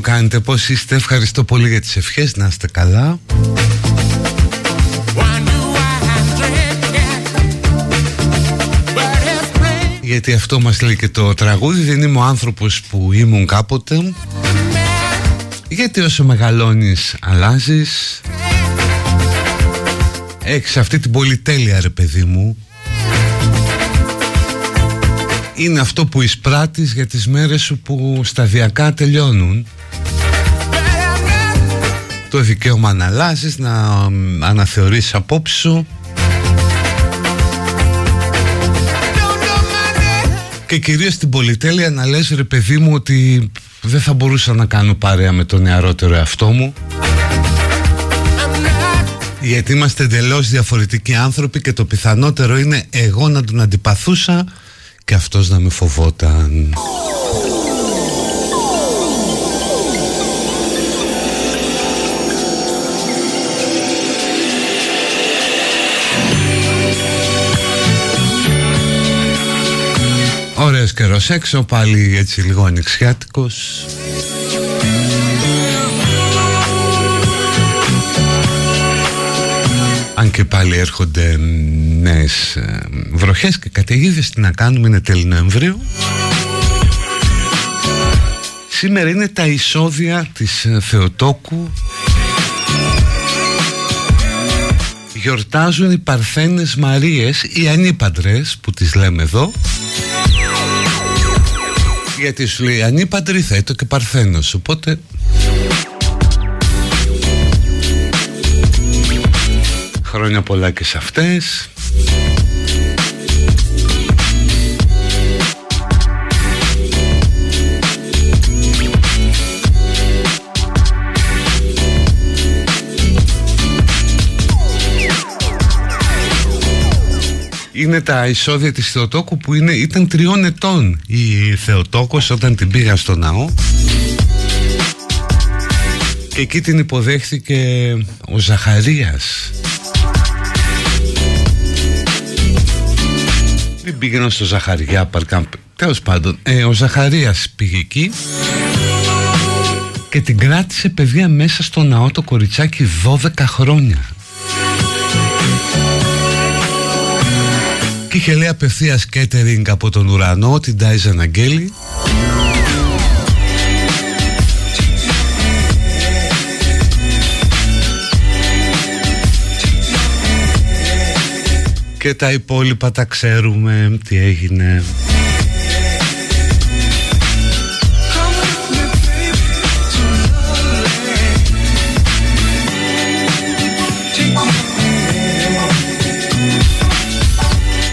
Κάνετε, πώς είστε, ευχαριστώ πολύ για τις ευχές, να είστε καλά. Γιατί αυτό μας λέει και το τραγούδι, δεν είμαι ο άνθρωπος που ήμουν κάποτε. Γιατί όσο μεγαλώνεις αλλάζεις. Έχεις αυτή την πολυτέλεια ρε παιδί μου είναι αυτό που εισπράττεις για τις μέρες σου που σταδιακά τελειώνουν. Το δικαίωμα να αλλάζεις, να αναθεωρήσεις απόψη σου. Και κυρίως την πολυτέλεια να λες ρε παιδί μου ότι δεν θα μπορούσα να κάνω παρέα με τον νεαρότερο εαυτό μου. Γιατί είμαστε εντελώς διαφορετικοί άνθρωποι και το πιθανότερο είναι εγώ να τον αντιπαθούσα και αυτός να με φοβόταν. Ωραίος καιρός έξω, πάλι έτσι λίγο ανοιξιάτικος Αν και πάλι έρχονται νέες ε, βροχές και καταιγίδες Τι να κάνουμε, είναι τέλη Νοεμβρίου. Σήμερα είναι τα εισόδια της ε, Θεοτόκου. Γιορτάζουν οι Παρθένες Μαρίες Οι ανήπαντρες που τις λέμε εδώ. Γιατί σου λέει ανήπαντρη θα και παρθένος Οπότε Χρόνια πολλά και σε αυτές. Είναι τα εισόδια της Θεοτόκου που είναι, ήταν τριών ετών η Θεοτόκος όταν την πήγα στο ναό. Και εκεί την υποδέχθηκε ο Ζαχαρίας Δεν πήγαινα στο Ζαχαριά Παρκάμπ Τέλος πάντων ε, Ο Ζαχαρίας πήγε εκεί Και την κράτησε παιδεία μέσα στο ναό το κοριτσάκι 12 χρόνια. Και είχε λέει απευθείας κέτερινγκ από τον ουρανό την Τάιζαν Αγγέλη Και τα υπόλοιπα τα ξέρουμε τι έγινε.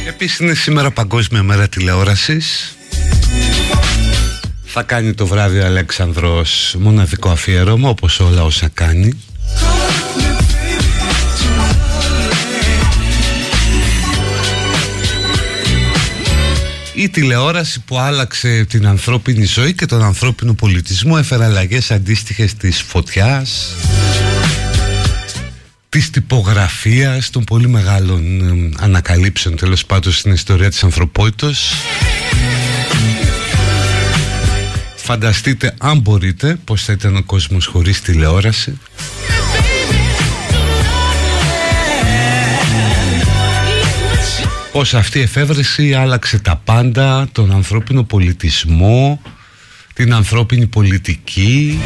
Επίσης είναι σήμερα Παγκόσμια Μέρα Τηλεόρασης. Θα κάνει το βράδυ ο Αλέξανδρος μοναδικό αφιέρωμα όπως όλα όσα κάνει Η τηλεόραση που άλλαξε την ανθρώπινη ζωή και τον ανθρώπινο πολιτισμό έφερε αλλαγές αντίστοιχες της φωτιάς της τυπογραφίας των πολύ μεγάλων ανακαλύψεων τέλος πάντων στην ιστορία της ανθρωπότητας. Φανταστείτε αν μπορείτε πως θα ήταν ο κόσμος χωρίς τηλεόραση Πως αυτή η εφεύρεση άλλαξε τα πάντα, τον ανθρώπινο πολιτισμό, την ανθρώπινη πολιτική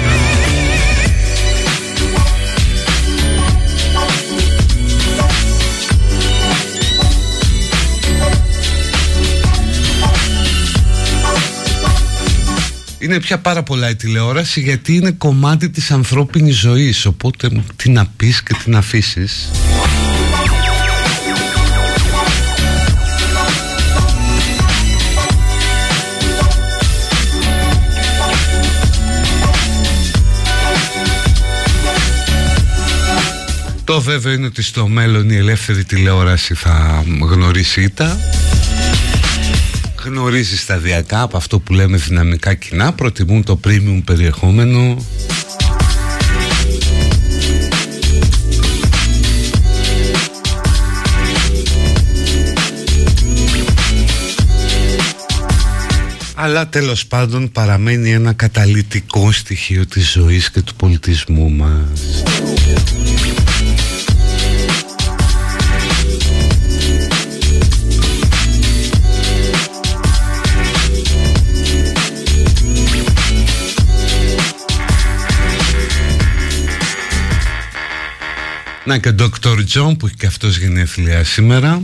είναι πια πάρα πολλά η τηλεόραση γιατί είναι κομμάτι της ανθρώπινης ζωής οπότε τι να πεις και τι να αφήσεις. Το βέβαιο είναι ότι στο μέλλον η ελεύθερη τηλεόραση θα γνωρίσει τα. Γνωρίζει σταδιακά από αυτό που λέμε δυναμικά κοινά. Προτιμούν το premium περιεχόμενο. Αλλά τέλος πάντων παραμένει ένα καταλητικό στοιχείο της ζωής και του πολιτισμού μας. Να και ο Dr. John που έχει και αυτός γενέθλια σήμερα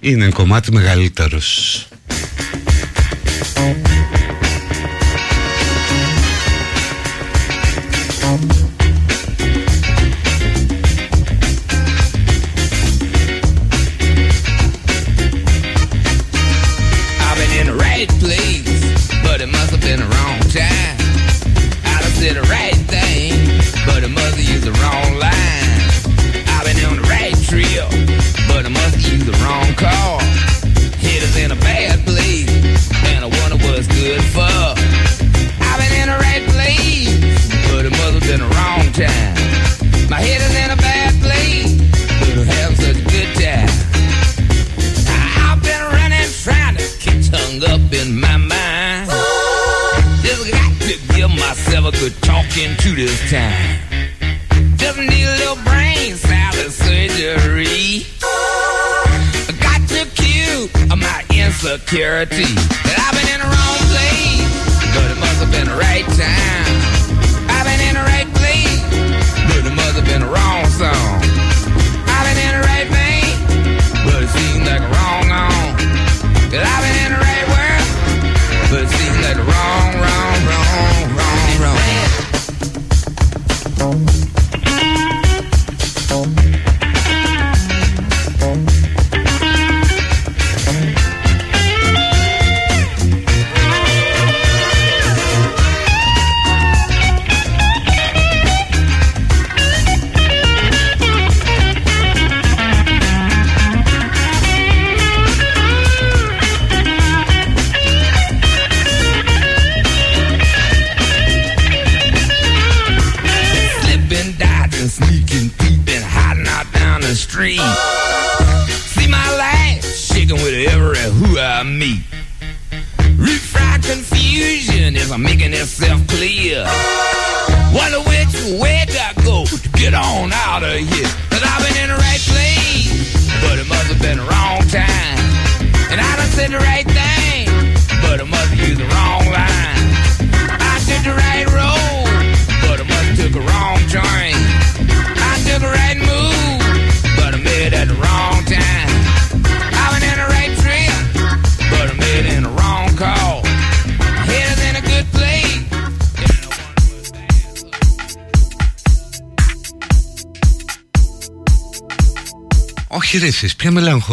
Είναι κομμάτι μεγαλύτερος security.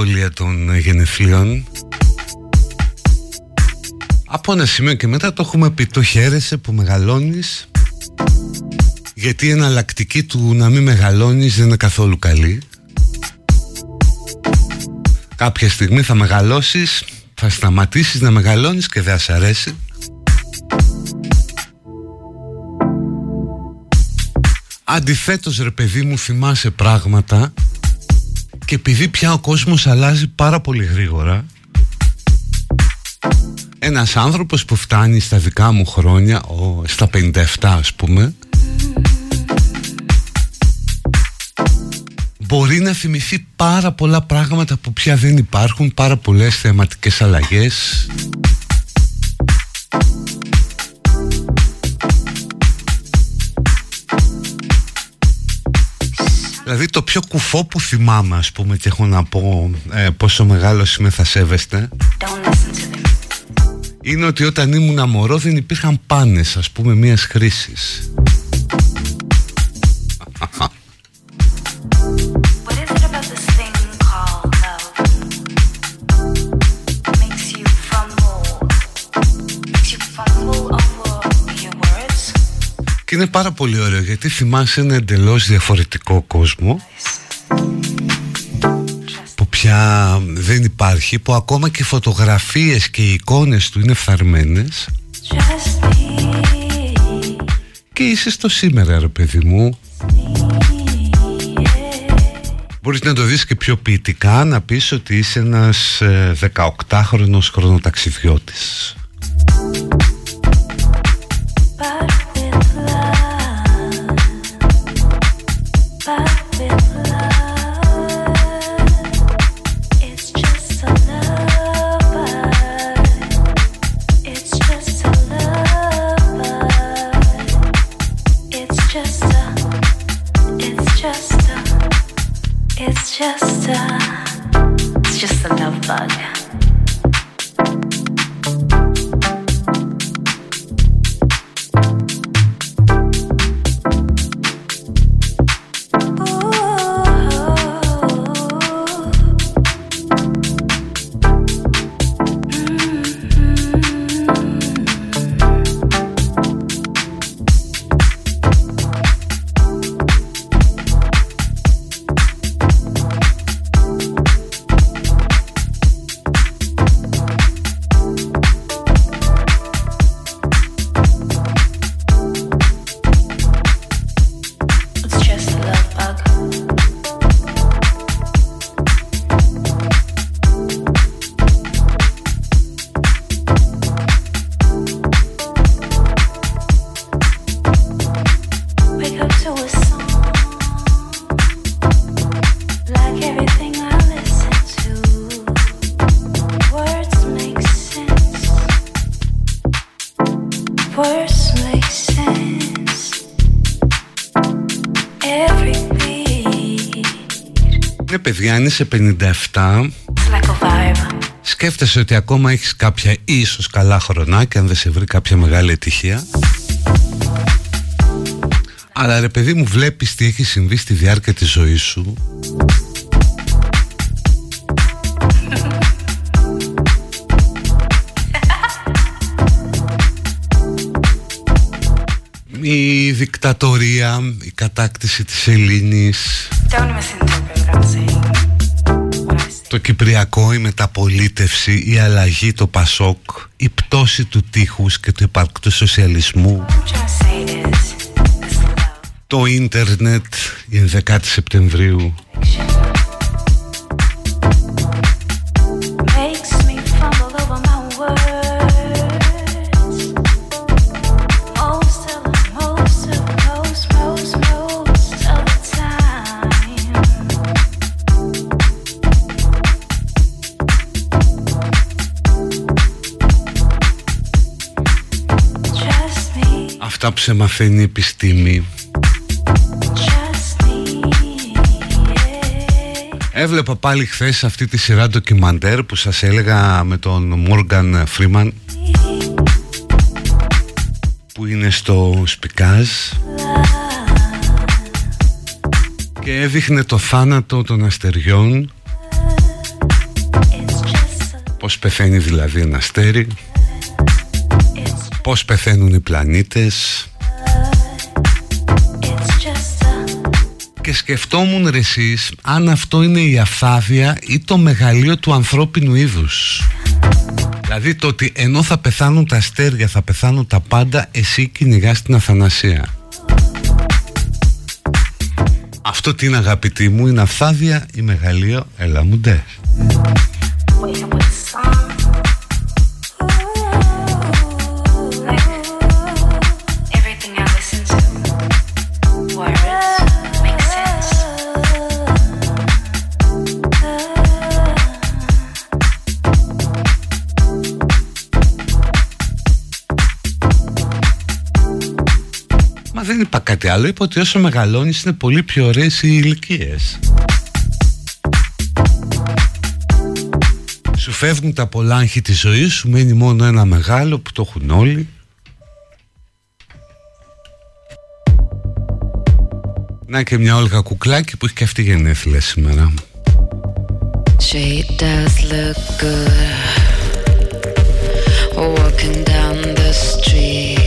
Ποια μελαγχολία των ε, γενεθλίων. Από ένα σημείο και μετά το έχουμε πει Το χαίρεσαι που μεγαλώνεις. Γιατί η εναλλακτική του να μην μεγαλώνεις δεν είναι καθόλου καλή. Κάποια στιγμή θα μεγαλώσεις Θα σταματήσεις να μεγαλώνεις και δεν θα σ' αρέσει. Αντιθέτως ρε παιδί μου θυμάσαι πράγματα και επειδή πια ο κόσμος αλλάζει πάρα πολύ γρήγορα ένας άνθρωπος που φτάνει στα δικά μου χρόνια ο, στα 57 ας πούμε μπορεί να θυμηθεί πάρα πολλά πράγματα που πια δεν υπάρχουν πάρα πολλές θεματικές αλλαγές Δηλαδή το πιο κουφό που θυμάμαι ας πούμε και έχω να πω ε, πόσο μεγάλο είμαι θα σέβεστε είναι ότι όταν ήμουν μωρό δεν υπήρχαν πάνες ας πούμε μιας χρήσης και είναι πάρα πολύ ωραίο γιατί θυμάσαι ένα εντελώς διαφορετικό κόσμο που πια δεν υπάρχει που ακόμα και οι φωτογραφίες και οι εικόνες του είναι φθαρμένες Just me. και είσαι στο σήμερα ρε παιδί μου Μπορείς να το δεις και πιο ποιητικά να πεις ότι είσαι ένας ε, 18χρονος χρονοταξιδιώτης αν είσαι 57 it's like a vibe. σκέφτεσαι ότι ακόμα έχεις κάποια ίσως καλά χρονάκια αν δεν σε βρει κάποια μεγάλη ευτυχία αλλά ρε παιδί μου βλέπεις τι έχει συμβεί στη διάρκεια της ζωής σου; Η δικτατορία, η κατάκτηση της Ελλήνης Don't Το Κυπριακό, η μεταπολίτευση, η αλλαγή, το Πασόκ, η πτώση του τείχους και του υπαρκτού σοσιαλισμού, What I'm trying to say is, this love το ίντερνετ, η 11η Σεπτεμβρίου, αυτά που σε μαθαίνει η επιστήμη. Just me. Έβλεπα πάλι χθες αυτή τη σειρά ντοκιμαντέρ που σας έλεγα με τον Μόργαν Φρίμαν που είναι στο Σπικάζ. Και έδειχνε το θάνατο των αστεριών. It's just a, πως πεθαίνει δηλαδή ένα αστέρι it's, πως πεθαίνουν οι πλανήτες. It's just a, και σκεφτόμουν ρε εσείς αν αυτό είναι η αφθάδεια ή το μεγαλείο του ανθρώπινου είδους. Δηλαδή το ότι ενώ θα πεθάνουν τα αστέρια θα πεθάνουν τα πάντα εσύ κυνηγάς την αθανασία. Αυτό τι είναι αγαπητή μου είναι αφθάδεια ή μεγαλείο έλα Μα δεν είπα κάτι άλλο. Είπα ότι όσο μεγαλώνεις είναι πολύ πιο ωραίες οι ηλικίες. Σου φεύγουν τα πολλά άγχη της ζωής Σου μένει μόνο ένα μεγάλο που το έχουν όλοι. Να και μια Όλγα Κουκλάκη που έχει και αυτή γενέθλια σήμερα. She does look good. Walking down the street.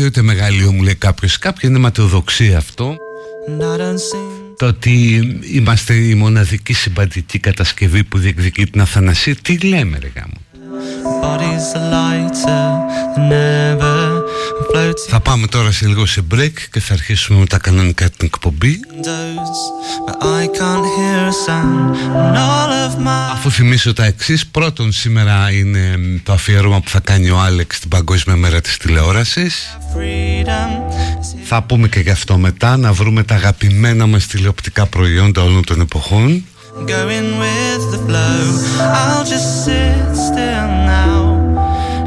Ούτε αφθάδιο ούτε μεγαλείο μου λέει κάποιος. Κάποια είναι ματαιοδοξία αυτό. Το ότι είμαστε η μοναδική συμπαντική κατασκευή που διεκδικεί την αθανασία Τι λέμε ρε γάμο. Bodies are lighter than ever. And floating Θα πάμε τώρα σε λίγο σε break και θα αρχίσουμε με τα κανονικά την εκπομπή. windows, but I can't hear a sound. And all of my Αφού θυμίσω τα εξής, πρώτον σήμερα είναι μ, το αφιέρωμα που θα κάνει ο Άλεξ την Παγκόσμια Μέρα της Τηλεόρασης. freedom is Θα πούμε και γι' αυτό μετά, να βρούμε τα αγαπημένα μας τηλεοπτικά προϊόντα όλων των εποχών going with the flow. I'll just sit still now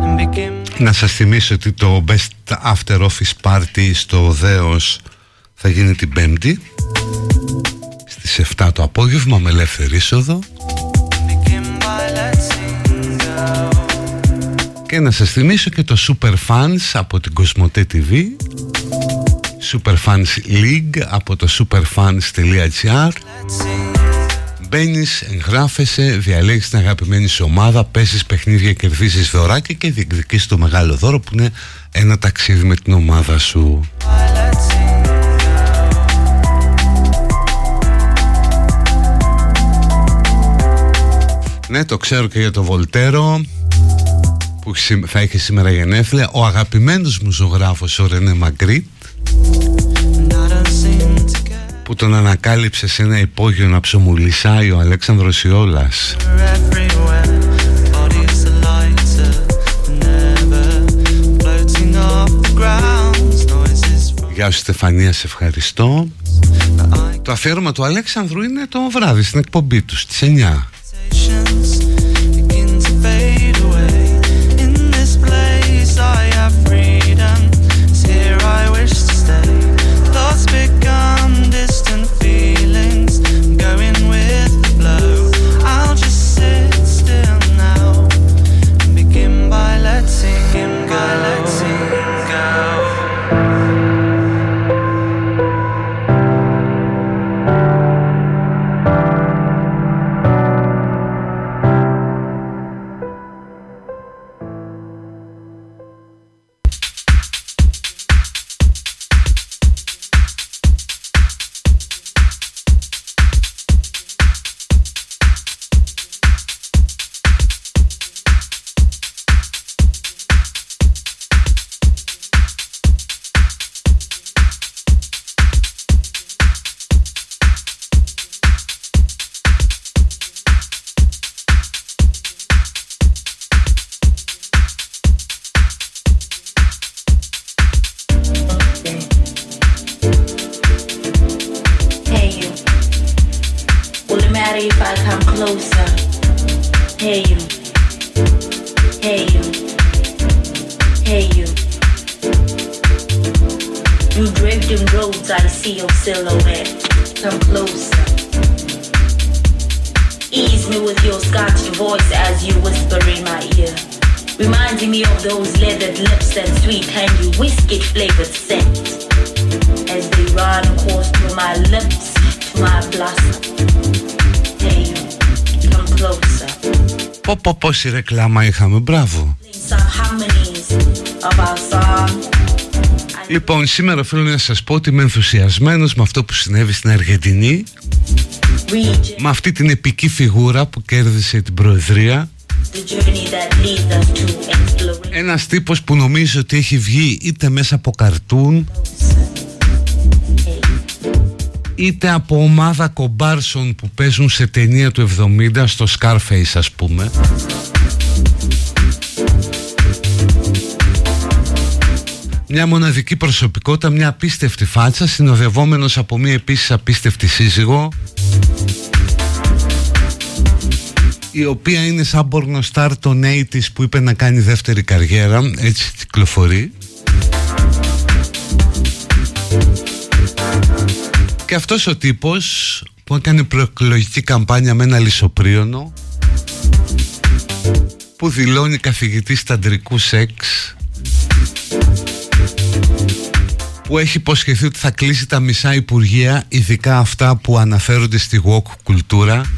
and begin. Να σας θυμίσω ότι το Best After Office Party στο Δέος θα γίνει την Πέμπτη στις 7 το απόγευμα με ελεύθερη είσοδο και να σας θυμίσω και το Super Fans από την Κοσμοτέ TV Super Fans League από το superfans.gr Let's sing. Μπαίνεις, εγγράφεσαι, διαλέγεις την αγαπημένη σου ομάδα, παίζει παιχνίδια, κερδίζεις δωράκια και διεκδικείς το μεγάλο δώρο που είναι ένα ταξίδι με την ομάδα σου. By let's sing Ναι, το ξέρω και για το Βολτέρο που έχει σή- θα έχει σήμερα γενέθλια. Ο αγαπημένος μου ζωγράφος, ο Ρενέ Μαγκρίτ, and I don't seem to care που τον ανακάλυψε σε ένα υπόγειο να ψωμουλισάει ο Αλέξανδρος Ιόλας. everywhere. Bodies are lighter than ever, floating off the ground. Noises from Γεια σου Στεφανία, σε ευχαριστώ. the eye Το αφιέρωμα του Αλέξανδρου είναι το βράδυ στην εκπομπή του, στις 9. Πόση ρεκλάμα είχαμε, μπράβο. Some harmonies of our song. I Λοιπόν, σήμερα οφείλω να σας πω ότι είμαι ενθουσιασμένος με αυτό που συνέβη στην Αργεντινή reach με αυτή την επική φιγούρα που κέρδισε την Προεδρία the journey that leads us to exploration. ένας τύπος που νομίζω ότι έχει βγει είτε μέσα από καρτούν είτε από ομάδα κομπάρσων που παίζουν σε ταινία του 70 στο Scarface ας πούμε Μια μοναδική προσωπικότητα, μια απίστευτη φάτσα συνοδευόμενος από μια επίσης απίστευτη σύζυγο η οποία είναι σαν πορνοστάρ των 80's που είπε να κάνει δεύτερη καριέρα έτσι κυκλοφορεί. Και αυτός ο τύπος που έκανε προεκλογική καμπάνια με ένα λισοπρίωνο που δηλώνει καθηγητής ταντρικού σεξ που έχει υποσχεθεί ότι θα κλείσει τα μισά υπουργεία ειδικά αυτά που αναφέρονται στη woke κουλτούρα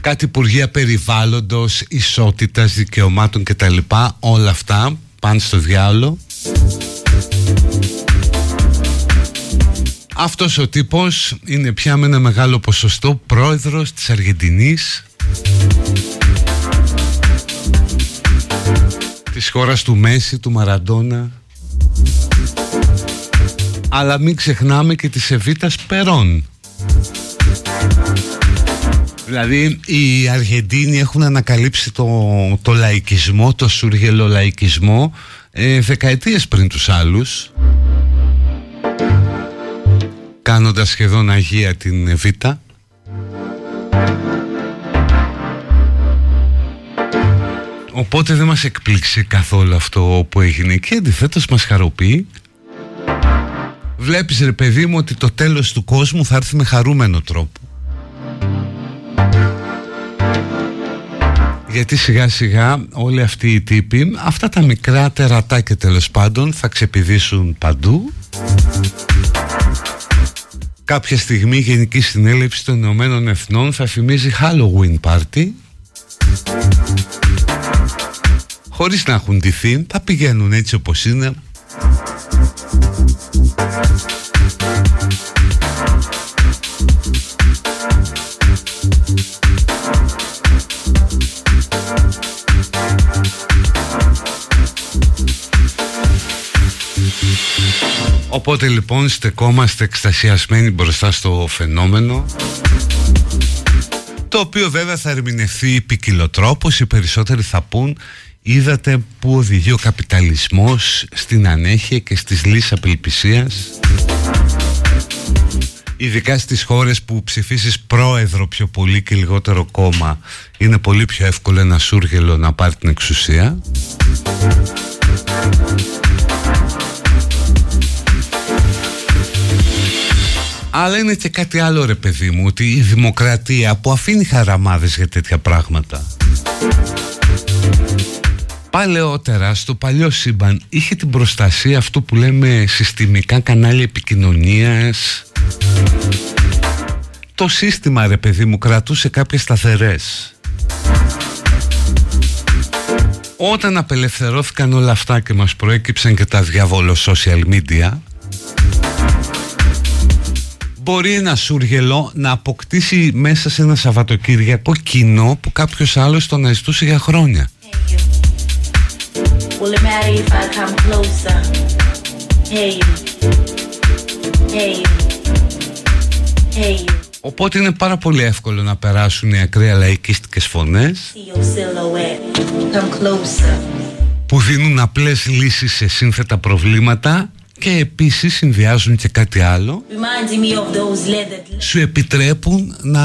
κάτι υπουργεία περιβάλλοντος, ισότητας, δικαιωμάτων κτλ. Όλα αυτά πάνε στο διάολο. Αυτός ο τύπος είναι πια με ένα μεγάλο ποσοστό πρόεδρος της Αργεντινής της χώρας του Μέση, του Μαραντόνα αλλά μην ξεχνάμε και τις Σεβίτας Περών. Δηλαδή οι Αργεντίνοι έχουν ανακαλύψει το, το λαϊκισμό, το σουργελολαϊκισμό ε, πριν τους άλλους κάνοντας σχεδόν Αγία την Εβίτα. Οπότε δεν μας εκπλήξει καθόλου αυτό που έγινε και αντιθέτως μας χαροποιεί Βλέπεις ρε παιδί μου ότι το τέλος του κόσμου θα έρθει με χαρούμενο τρόπο. Γιατί σιγά σιγά όλοι αυτοί οι τύποι, αυτά τα μικρά τερατάκια τέλος πάντων θα ξεπηδήσουν παντού. Κάποια στιγμή η Γενική Συνέλευση των Ηνωμένων Εθνών θα θυμίζει Halloween Party χωρίς να έχουν ντυθεί θα πηγαίνουν έτσι όπως είναι Οπότε λοιπόν στεκόμαστε εκστασιασμένοι μπροστά στο φαινόμενο το οποίο βέβαια θα ερμηνευθεί ποικιλοτρόπως οι περισσότεροι θα πούν είδατε που οδηγεί ο καπιταλισμός στην ανέχεια και στις λύσεις απελπισίας; Ειδικά στις χώρες που ψηφίσεις πρόεδρο πιο πολύ και λιγότερο κόμμα είναι πολύ πιο εύκολο ένα σούργελο να πάρει την εξουσία; Αλλά είναι και κάτι άλλο ρε παιδί μου Ότι η δημοκρατία που αφήνει χαραμάδες για τέτοια πράγματα Παλαιότερα στο παλιό σύμπαν είχε την προστασία αυτού που λέμε συστημικά κανάλια επικοινωνίας Το σύστημα ρε παιδί μου κρατούσε κάποιες σταθερές Όταν απελευθερώθηκαν όλα αυτά και μας προέκυψαν και τα διαβόλο social media μπορεί ένας σούργελο να αποκτήσει μέσα σε ένα Σαββατοκύριακο κοινό που κάποιος άλλος τον αισθούσε για χρόνια. Will it matter if I come closer? Hey you. Hey you. Hey you. Οπότε είναι πάρα πολύ εύκολο να περάσουν οι ακραία λαϊκίστικες φωνές See your silhouette. Come closer. που δίνουν απλές λύσεις σε σύνθετα προβλήματα και επίσης συνδυάζουν και κάτι άλλο Reminding me of those leather σου επιτρέπουν να,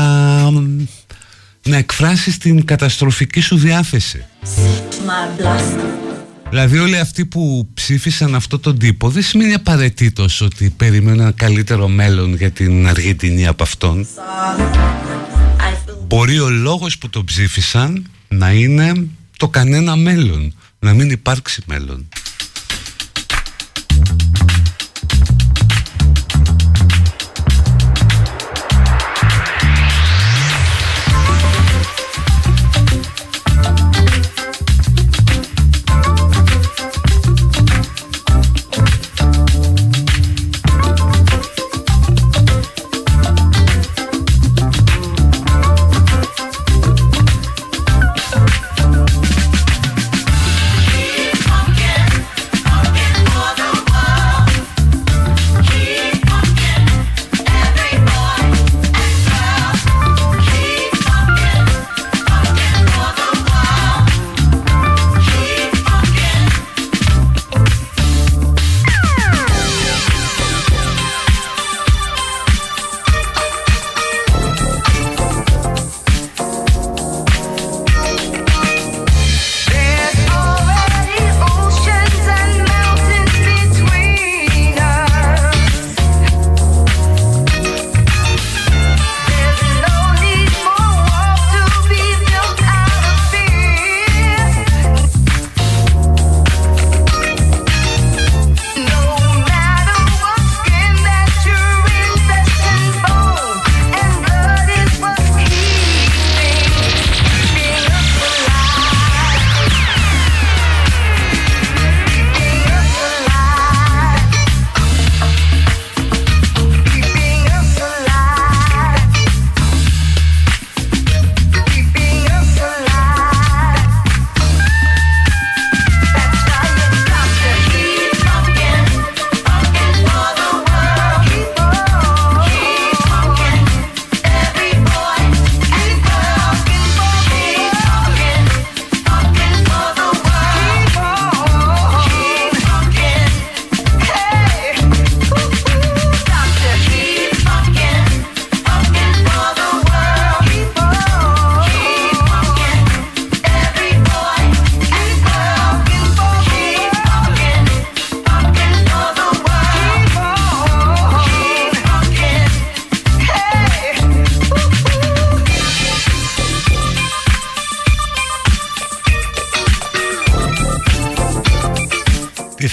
να εκφράσεις την καταστροφική σου διάθεση my blossom. Δηλαδή όλοι αυτοί που ψήφισαν αυτό τον τύπο δεν σημαίνει απαραίτητος ότι περιμένουν ένα καλύτερο μέλλον για την Αργεντινή από αυτόν. I feel Μπορεί ο λόγος που το ψήφισαν να είναι το κανένα μέλλον, να μην υπάρξει μέλλον.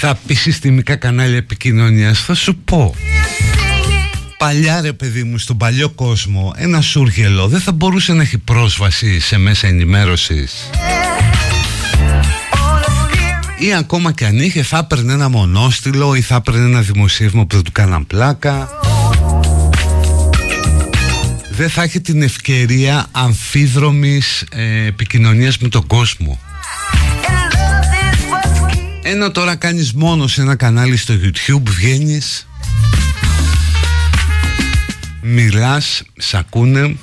Θα πει συστημικά κανάλια επικοινωνίας. Θα σου πω. Παλιά ρε παιδί μου στον παλιό κόσμο ένα σούργελο δεν θα μπορούσε να έχει πρόσβαση σε μέσα ενημέρωσης. Ή ακόμα και αν είχε θα έπαιρνε ένα μονόστιλο ή θα έπαιρνε ένα δημοσίευμα που δεν του κάναν πλάκα. Δεν θα έχει την ευκαιρία αμφίδρομης ε, επικοινωνίας με τον κόσμο ενώ τώρα κάνεις μόνο σε ένα κανάλι στο YouTube βγαίνεις Μιλάς, σ' ακούνε.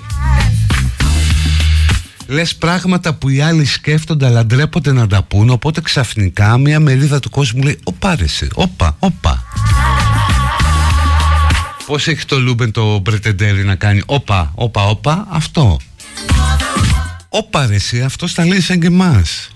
Λες πράγματα που οι άλλοι σκέφτονται αλλά ντρέπονται να τα πούν Οπότε ξαφνικά μια μερίδα του κόσμου λέει Ωπα ρε όπα, όπα Πώς έχει το Λούμπεν το Πρετεντέρη να κάνει Όπα, όπα, όπα, αυτό. Όπα ρε εσύ, αυτός τα λέει σαν και εμάς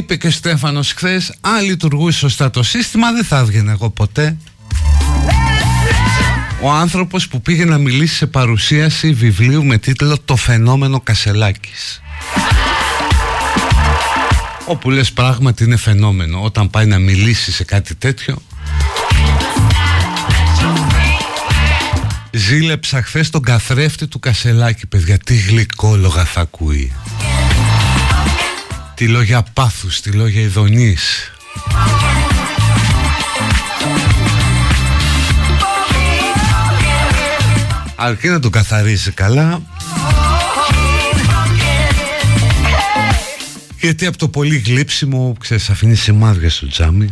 είπε και ο Στέφανος χθες, αν λειτουργούσε σωστά το σύστημα δεν θα έβγαινε εγώ ποτέ. Ο άνθρωπος που πήγε να μιλήσει σε παρουσίαση βιβλίου με τίτλο «Το φαινόμενο Κασελάκης». Όπου λες πράγματι είναι φαινόμενο όταν πάει να μιλήσει σε κάτι τέτοιο Ζήλεψα χθες τον καθρέφτη του Κασελάκη παιδιά Τι γλυκόλογα θα ακούει Τη λόγια πάθους, τη λόγια ειδονής. Αρκεί να το καθαρίσει καλά. Γιατί από το πολύ γλύψιμο Ξέρεις αφήνει σημάδια στο τζάμι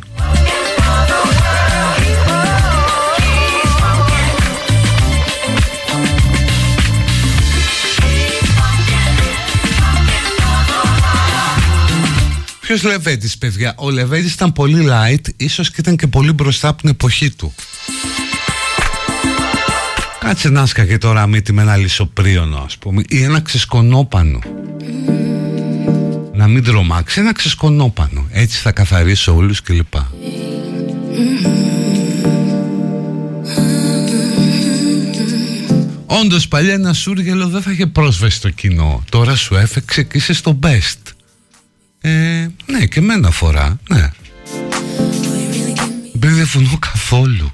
Ποιος Λεβέντης παιδιά; Ο Λεβέντης ήταν πολύ light Ίσως και ήταν και πολύ μπροστά από την εποχή του. Κάτσε να σκαγε τώρα μύτη με ένα λισοπρίωνο ας πούμε Ή ένα ξεσκονόπανο. Να μην τρομάξει Ένα ξεσκονόπανο. Έτσι θα καθαρίσω όλους κλπ. Όντως παλιά ένα σούργελο δεν θα είχε πρόσβαση στο κοινό. Τώρα σου έφεξε και είσαι στο best ε, ναι, και μένα φορά, ναι. Δεν φωνώ καθόλου.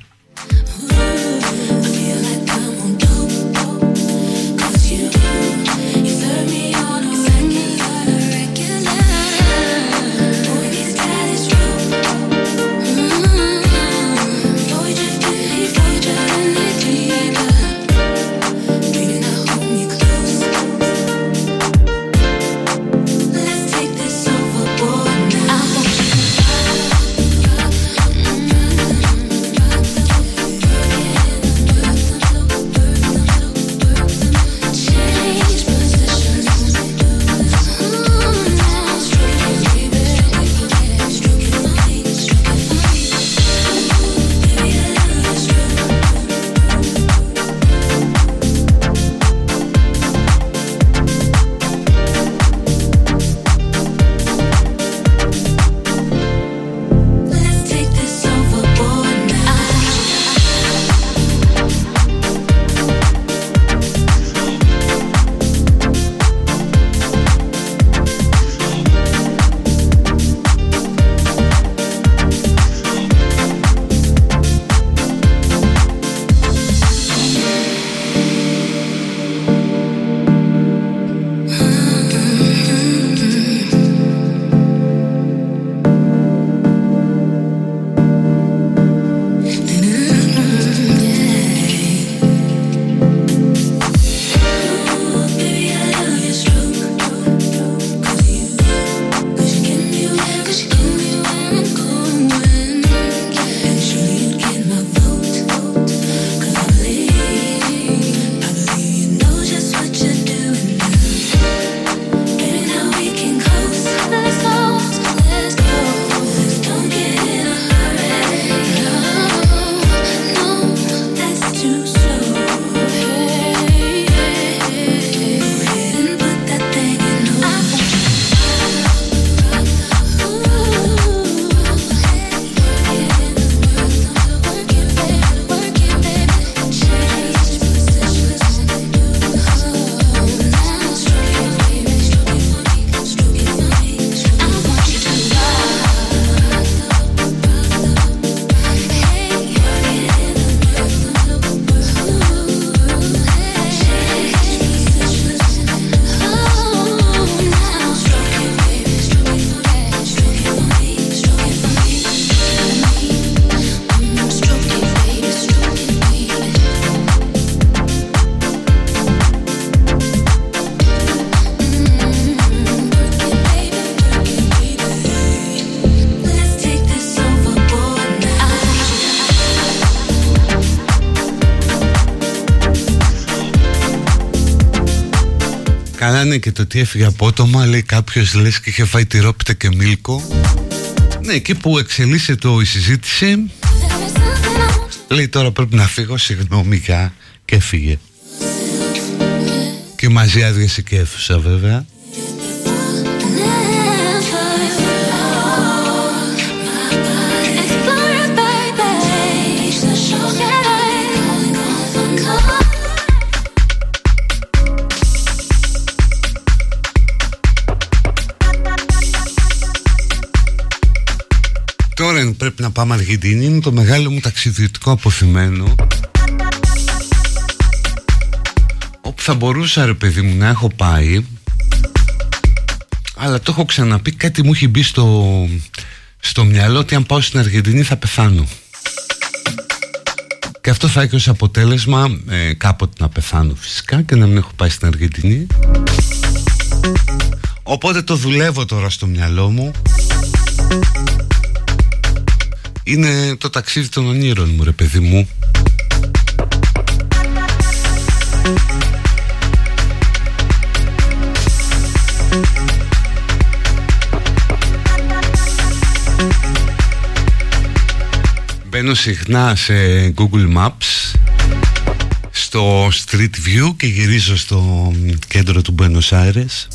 Καλά ναι και το τι έφυγε απότομα λέει κάποιος λες και είχε φάει τυρόπιτα και μίλκο. Ναι εκεί που εξελίσσεται η συζήτηση. Λέει τώρα πρέπει να φύγω συγγνώμη για και έφυγε. Και μαζί άδειασε και αίθουσα βέβαια πρέπει να πάμε Αργεντινή Είναι το μεγάλο μου ταξιδιωτικό αποθυμένο. Όπου θα μπορούσα ρε παιδί μου να έχω πάει Αλλά το έχω ξαναπεί Κάτι μου έχει μπει στο, στο μυαλό Ότι αν πάω στην Αργεντινή θα πεθάνω. Και αυτό θα έχει ως αποτέλεσμα ε, κάποτε να πεθάνω φυσικά και να μην έχω πάει στην Αργεντινή. Οπότε το δουλεύω τώρα στο μυαλό μου είναι το ταξίδι των ονείρων μου ρε παιδί μου. Μπαίνω συχνά σε Google Maps στο Street View και γυρίζω στο κέντρο του Buenos Aires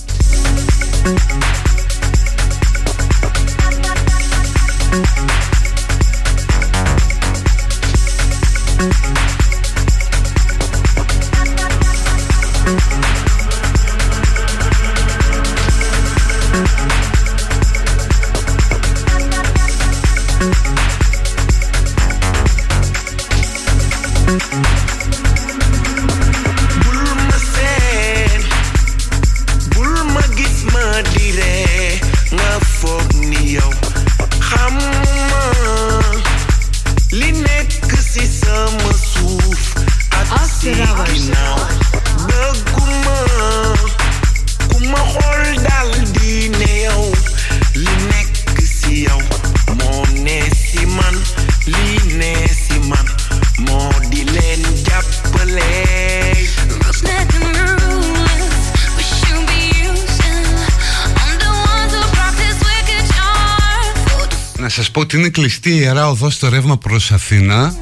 ότι είναι κλειστή η Ιερά Οδός στο ρεύμα προς Αθήνα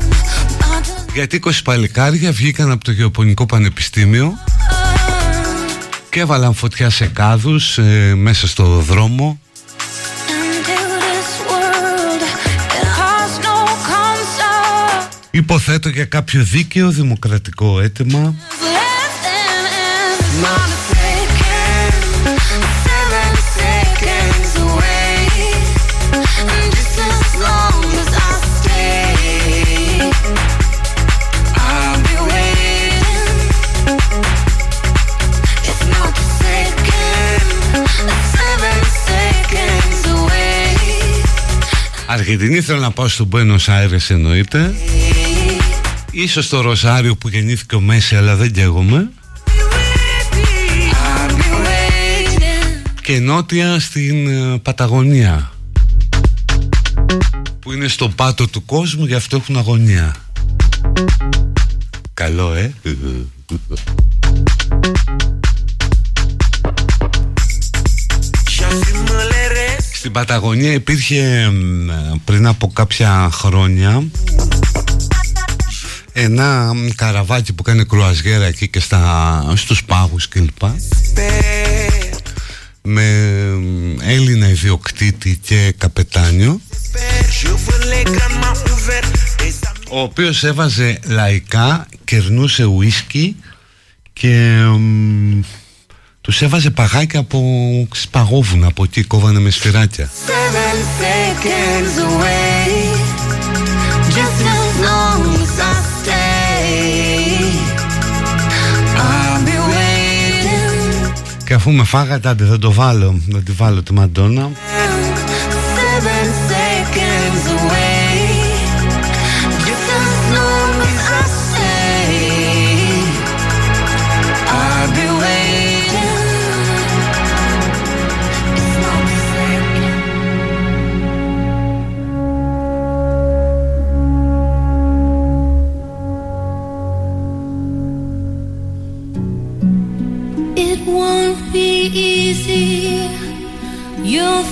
γιατί 20 παλικάρια βγήκαν από το Γεωπονικό Πανεπιστήμιο και έβαλαν φωτιά σε κάδους ε, μέσα στο δρόμο. Υποθέτω για κάποιο δίκαιο δημοκρατικό αίτημα Αργεντινή θέλω να πάω στο Buenos Aires εννοείται. Ίσως στο Ροζάριο που γεννήθηκε ο Μέση αλλά δεν καίγομαι. Και νότια στην ε, Παταγωνία Που είναι στο πάτο του κόσμου γι' αυτό έχουν αγωνία. Καλό ε Παταγωνία υπήρχε πριν από κάποια χρόνια ένα καραβάκι που κάνει κρουαζιέρα εκεί και στα, στους πάγους κλπ. Με Έλληνα ιδιοκτήτη και καπετάνιο ο οποίος έβαζε λαϊκά, κερνούσε ουίσκι και τους έβαζε παγάκια από σπαγόβουνα από εκεί κόβανε με σφυράκια. Και αφού με φάγατε άντε θα το βάλω. Θα τη βάλω τη Μαντόνα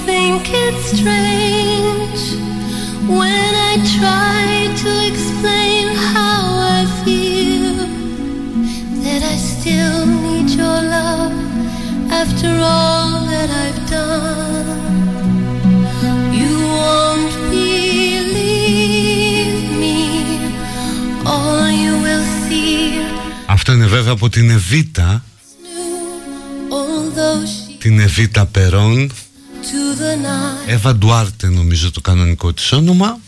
think it's strange when I try to explain how I feel. That I still need your love after all that I've done. You won't believe me. All you will see, Αυτό είναι βέβαια από την Εβίτα, although she την Εβίτα Περόν, to the night Εύα Ντουάρτε νομίζω το κανονικό της όνομα,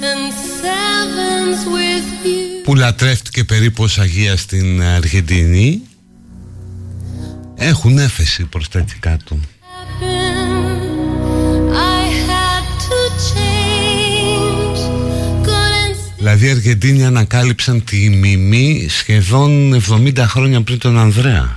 and sevens with you. που λατρεύτηκε περίπου ως Αγία στην Αργεντινή. Έχουν έφεση προς τα αιτικά του. I had to change. Couldn't Δηλαδή οι Αργεντίνοι ανακάλυψαν τη Μιμή σχεδόν 70 χρόνια πριν τον Ανδρέα.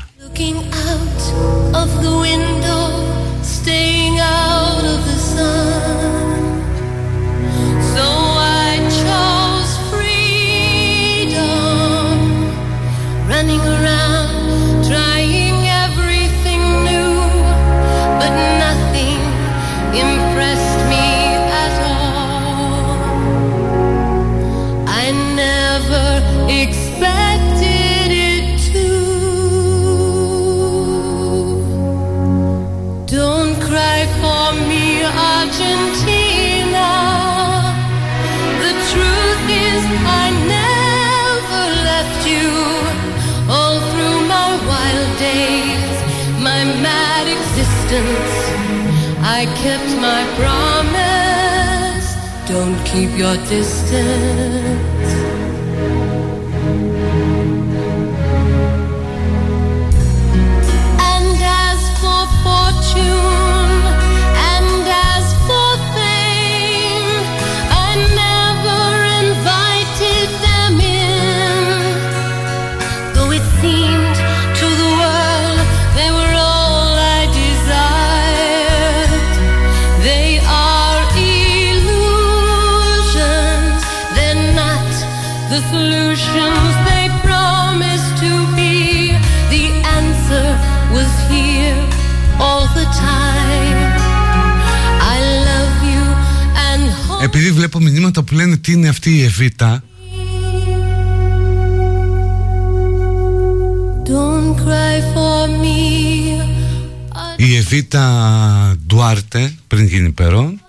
distance βλέπω μηνύματα που λένε τι είναι αυτή η Εβίτα, Don't cry for me. η Εβίτα Ντουάρτε πριν γίνει Περόν,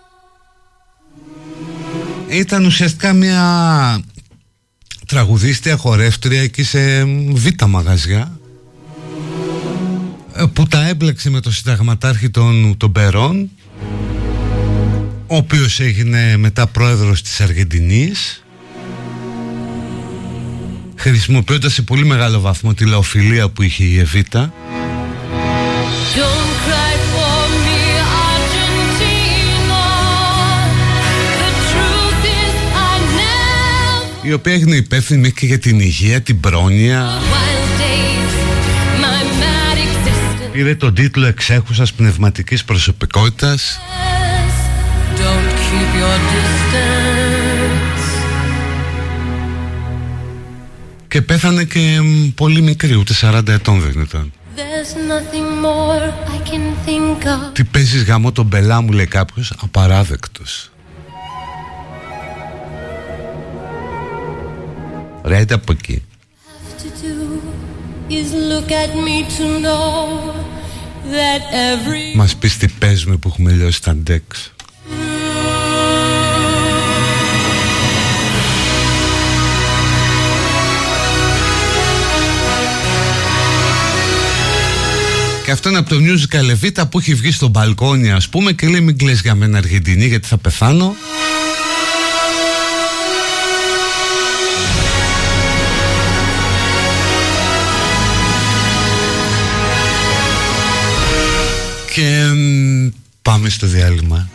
ήταν ουσιαστικά μια τραγουδίστρια, χορεύτρια εκεί σε β' μαγαζιά ε, που τα έμπλεξε με το συνταγματάρχη των, των Περών ο οποίος έγινε μετά πρόεδρος της Αργεντινής χρησιμοποιώντας σε πολύ μεγάλο βαθμό τη λαοφιλία που είχε η Εβίτα Don't cry for me, Argentina. The truth is, I never η οποία έγινε υπεύθυνη μέχρι και για την υγεία, την πρόνοια wild days. My mad existence. πήρε τον τίτλο εξέχουσας πνευματικής προσωπικότητας Don't keep your distance. και πέθανε και μ, πολύ μικρή, ούτε 40 ετών δεν ήταν There's nothing more I can think of. Τι παίζεις γαμό τον πελά μου λέει κάποιος Απαράδεκτος Ωραία είτε από εκεί to do is look at me to know that every Μας πεις τι παίζουμε που έχουμε λιώσει τα ντεξ Και αυτό είναι από το musical Evita που έχει βγει στο μπαλκόνι ας πούμε και λέει μην κλαις για μένα Αργεντινή γιατί θα πεθάνω Και μ, πάμε στο διάλειμμα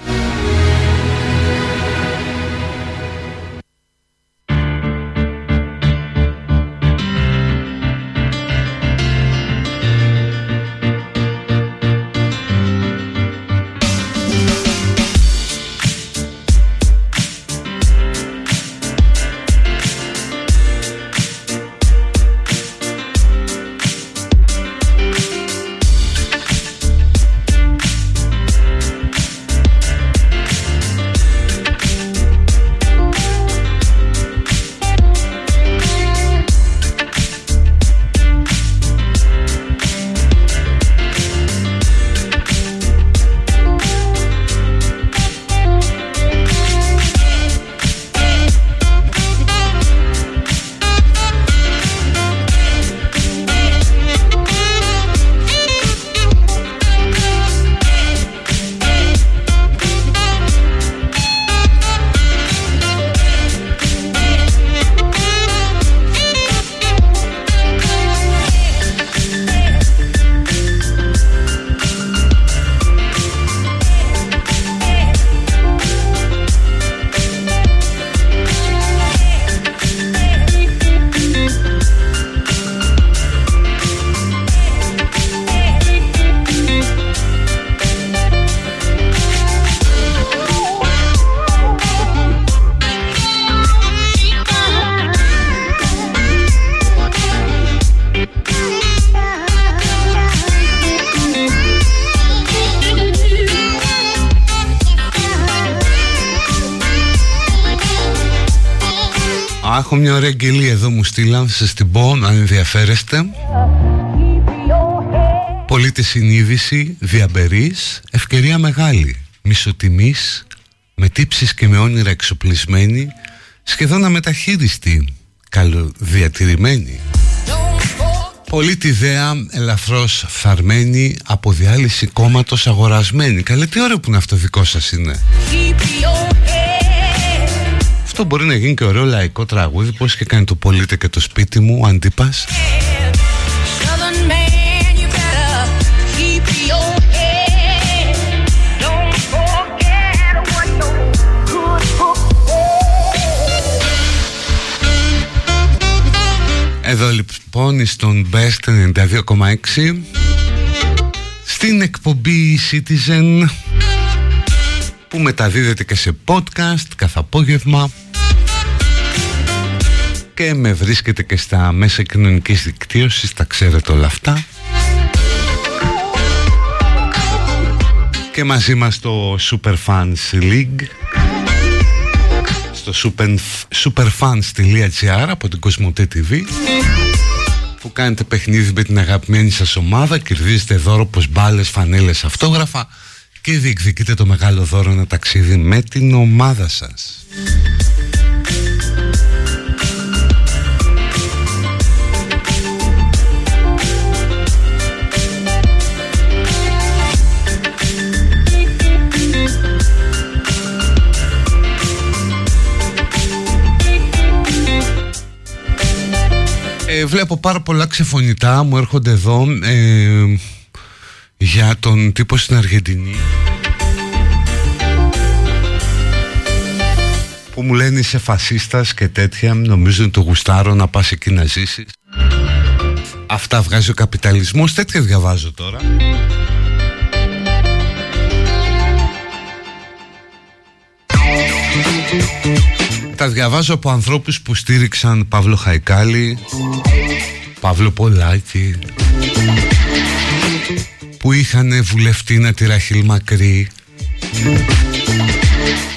μια ωραία αγγελία εδώ μου στείλαν, σας την πω αν ενδιαφέρεστε. Πολίτη συνείδηση, διαμπερής, ευκαιρία μεγάλη, μισοτιμής, με τύψεις και με όνειρα εξοπλισμένη, σχεδόν αμεταχείριστη, καλοδιατηρημένη. Πολύ τη ιδέα ελαφρώς φθαρμένη από διάλυση κόμματος αγορασμένη. Καλέ τι ωραίο που είναι αυτό δικό σας είναι. Αυτό μπορεί να γίνει και ωραίο λαϊκό τραγούδι Πώς και κάνει το πολίτη και το σπίτι μου Ο Αντίπας. Southern man, you better keep your head. Don't forget what your good book Εδώ λοιπόν στον Best 92,6 Στην εκπομπή Citizen Που μεταδίδεται και σε podcast κάθε απόγευμα Και με βρίσκεται και στα μέσα κοινωνικής δικτύωσης Τα ξέρετε όλα αυτά. Και μαζί μας στο Superfans League στο super, superfans.gr από την Κοσμοτέ TV που κάνετε παιχνίδι με την αγαπημένη σας ομάδα κερδίζετε δώρο πως μπάλες, φανέλες, αυτόγραφα και διεκδικείτε το μεγάλο δώρο ένα ταξίδι με την ομάδα σας Ε, βλέπω πάρα πολλά ξεφωνητά μου έρχονται εδώ ε, για τον τύπο στην Αργεντινή. Που μου λένε είσαι φασίστας και τέτοια νομίζω είναι το γουστάρο να πας εκεί να ζήσεις Αυτά βγάζει ο καπιταλισμός τέτοια διαβάζω τώρα Τα διαβάζω από ανθρώπους που στήριξαν Παύλο Χαϊκάλη Παύλο Πολάκη Που είχαν βουλευτήνα τη Ραχίλ Μακρύ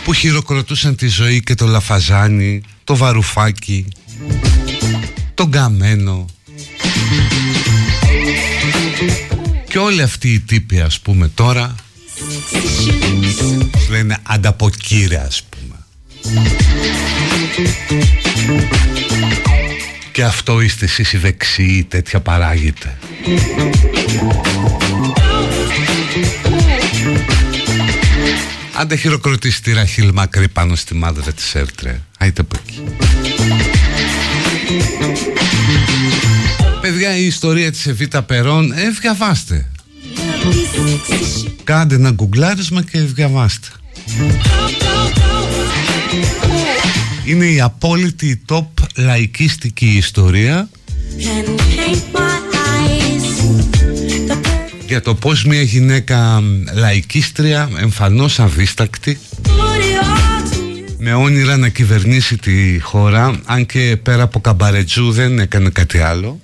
Που χειροκροτούσαν τη ζωή και το λαφαζάνι Το βαρουφάκι Το καμένο Και όλοι αυτοί οι τύποι ας πούμε τώρα Λένε ανταποκύρε ας πούμε και αυτό είστε εσείς οι δεξιοί τέτοια παράγετε. Άντε χειροκροτήσει τη Ραχίλ Μακρύ πάνω στη μάδρα της Έρτρε Άιτε από εκεί. Παιδιά η ιστορία της Εβίτα Περών Ε διαβάστε. Κάντε ένα γκουγκλάρισμα και διαβάστε είναι η απόλυτη top λαϊκίστικη ιστορία. Για το πως μια γυναίκα λαϊκίστρια εμφανώς αδίστακτη με όνειρα να κυβερνήσει τη χώρα αν και πέρα από καμπαρετζού δεν έκανε κάτι άλλο.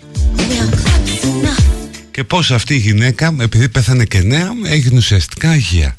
Και πως αυτή η γυναίκα επειδή πέθανε και νέα έγινε ουσιαστικά αγία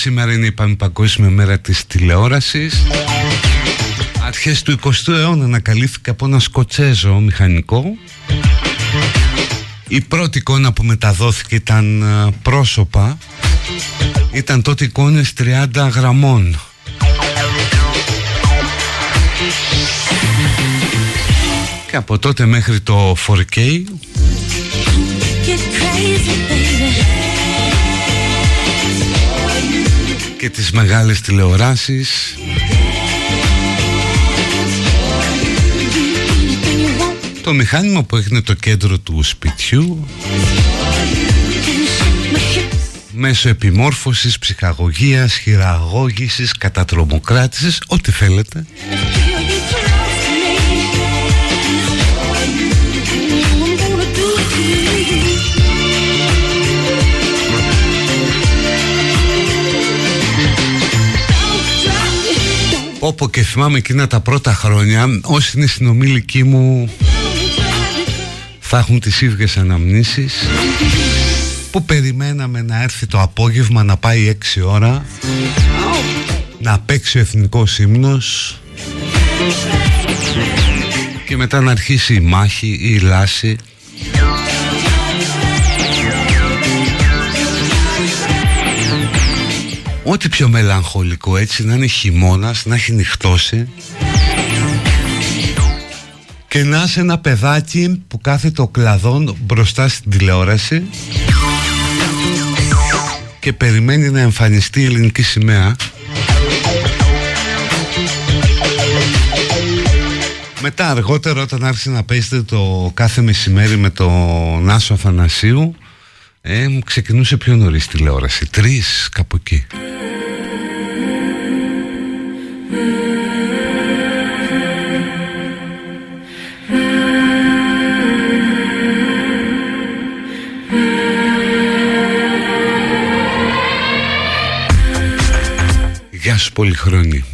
σήμερα είναι η Παγκόσμια Μέρα της Τηλεόρασης. Αρχές του 20ου αιώνα ανακαλύφθηκε από ένα Σκοτσέζο μηχανικό. Η πρώτη εικόνα που μεταδόθηκε ήταν ε, πρόσωπα. Ήταν τότε εικόνες 30 γραμμών. Και από τότε μέχρι το 4K get crazy, και τις μεγάλες τηλεοράσεις. Το μηχάνημα που έγινε το κέντρο του σπιτιού. Μέσω επιμόρφωσης, ψυχαγωγίας, χειραγώγησης, κατατρομοκράτησης, ό,τι θέλετε.Όπο και θυμάμαι εκείνα τα πρώτα χρόνια Όσοι είναι συνομήλικοί μου Θα έχουν τις ίδιες αναμνήσεις. Που περιμέναμε να έρθει το απόγευμα Να πάει 6 ώρα Να παίξει ο εθνικός ύμνος Και μετά να αρχίσει η μάχη ή η λάση Ό,τι πιο μελαγχολικό έτσι να είναι χειμώνας, να έχει νυχτώσει και να είσαι ένα παιδάκι που κάθεται ο κλαδόν μπροστά στην τηλεόραση και περιμένει να εμφανιστεί η ελληνική σημαία. Μετά αργότερα όταν άρχισε να παίζετε το κάθε μεσημέρι με τον Άσο Αθανασίου ε, ξεκινούσε πιο νωρίς τηλεόραση, τρεις κάπου εκεί. Γεια σου Πολυχρόνη.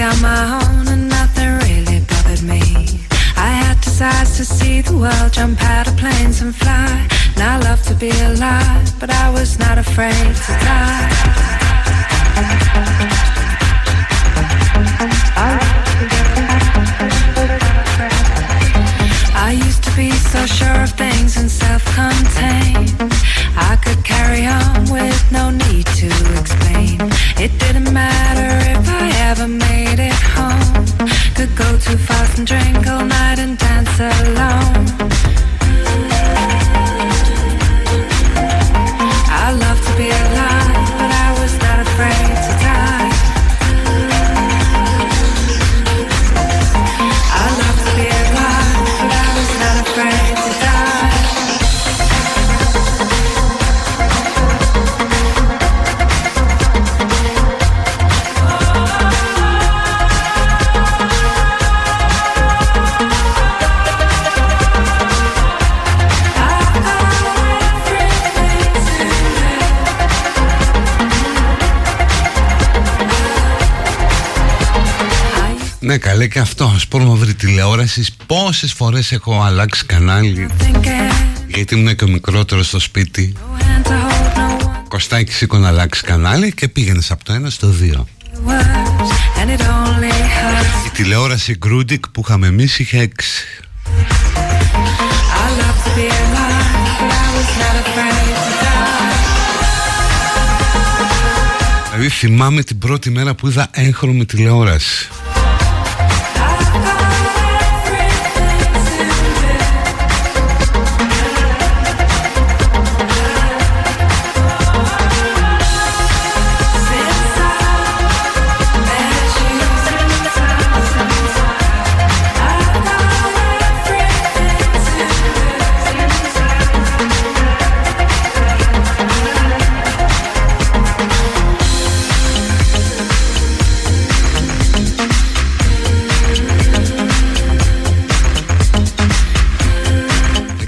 On my own and nothing really bothered me. I had desires to see the world, jump out of planes and fly. And I love to be alive, but I was not afraid to die. I used to be so sure of things and self-contained. I ever made it home. Could go too fast and drink all night and dance alone. Ναι καλέ και αυτό ας πούμε βρει τηλεόρασης Πόσες φορές έχω αλλάξει κανάλι Thinking, Γιατί ήμουν και ο μικρότερος στο σπίτι no hand to hold, no one Κωστάκι σήκω να αλλάξει κανάλι και πήγαινες από το ένα στο δύο. words, and it only hurts. Η τηλεόραση Γκρούντικ που είχαμε εμείς είχε έξι. I love to be alive, but I was not afraid to die. Δηλαδή θυμάμαι την πρώτη μέρα που είδα έγχρωμη τηλεόραση.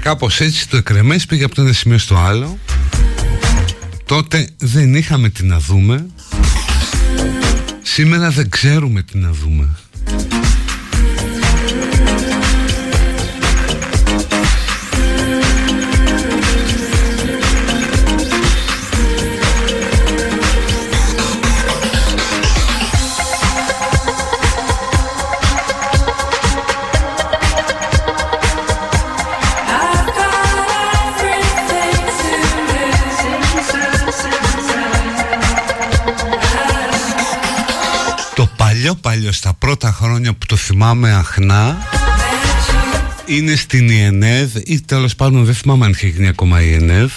Κάπως έτσι το εκρεμές πήγε από το ένα σημείο στο άλλο. Τότε δεν είχαμε τι να δούμε. Σήμερα δεν ξέρουμε τι να δούμε. Χρόνια που το θυμάμαι αχνά. Είναι στην ΙΕΝΕΔ ή τέλος πάντων δεν θυμάμαι αν είχε γίνει ακόμα η ΙΕΝΕΔ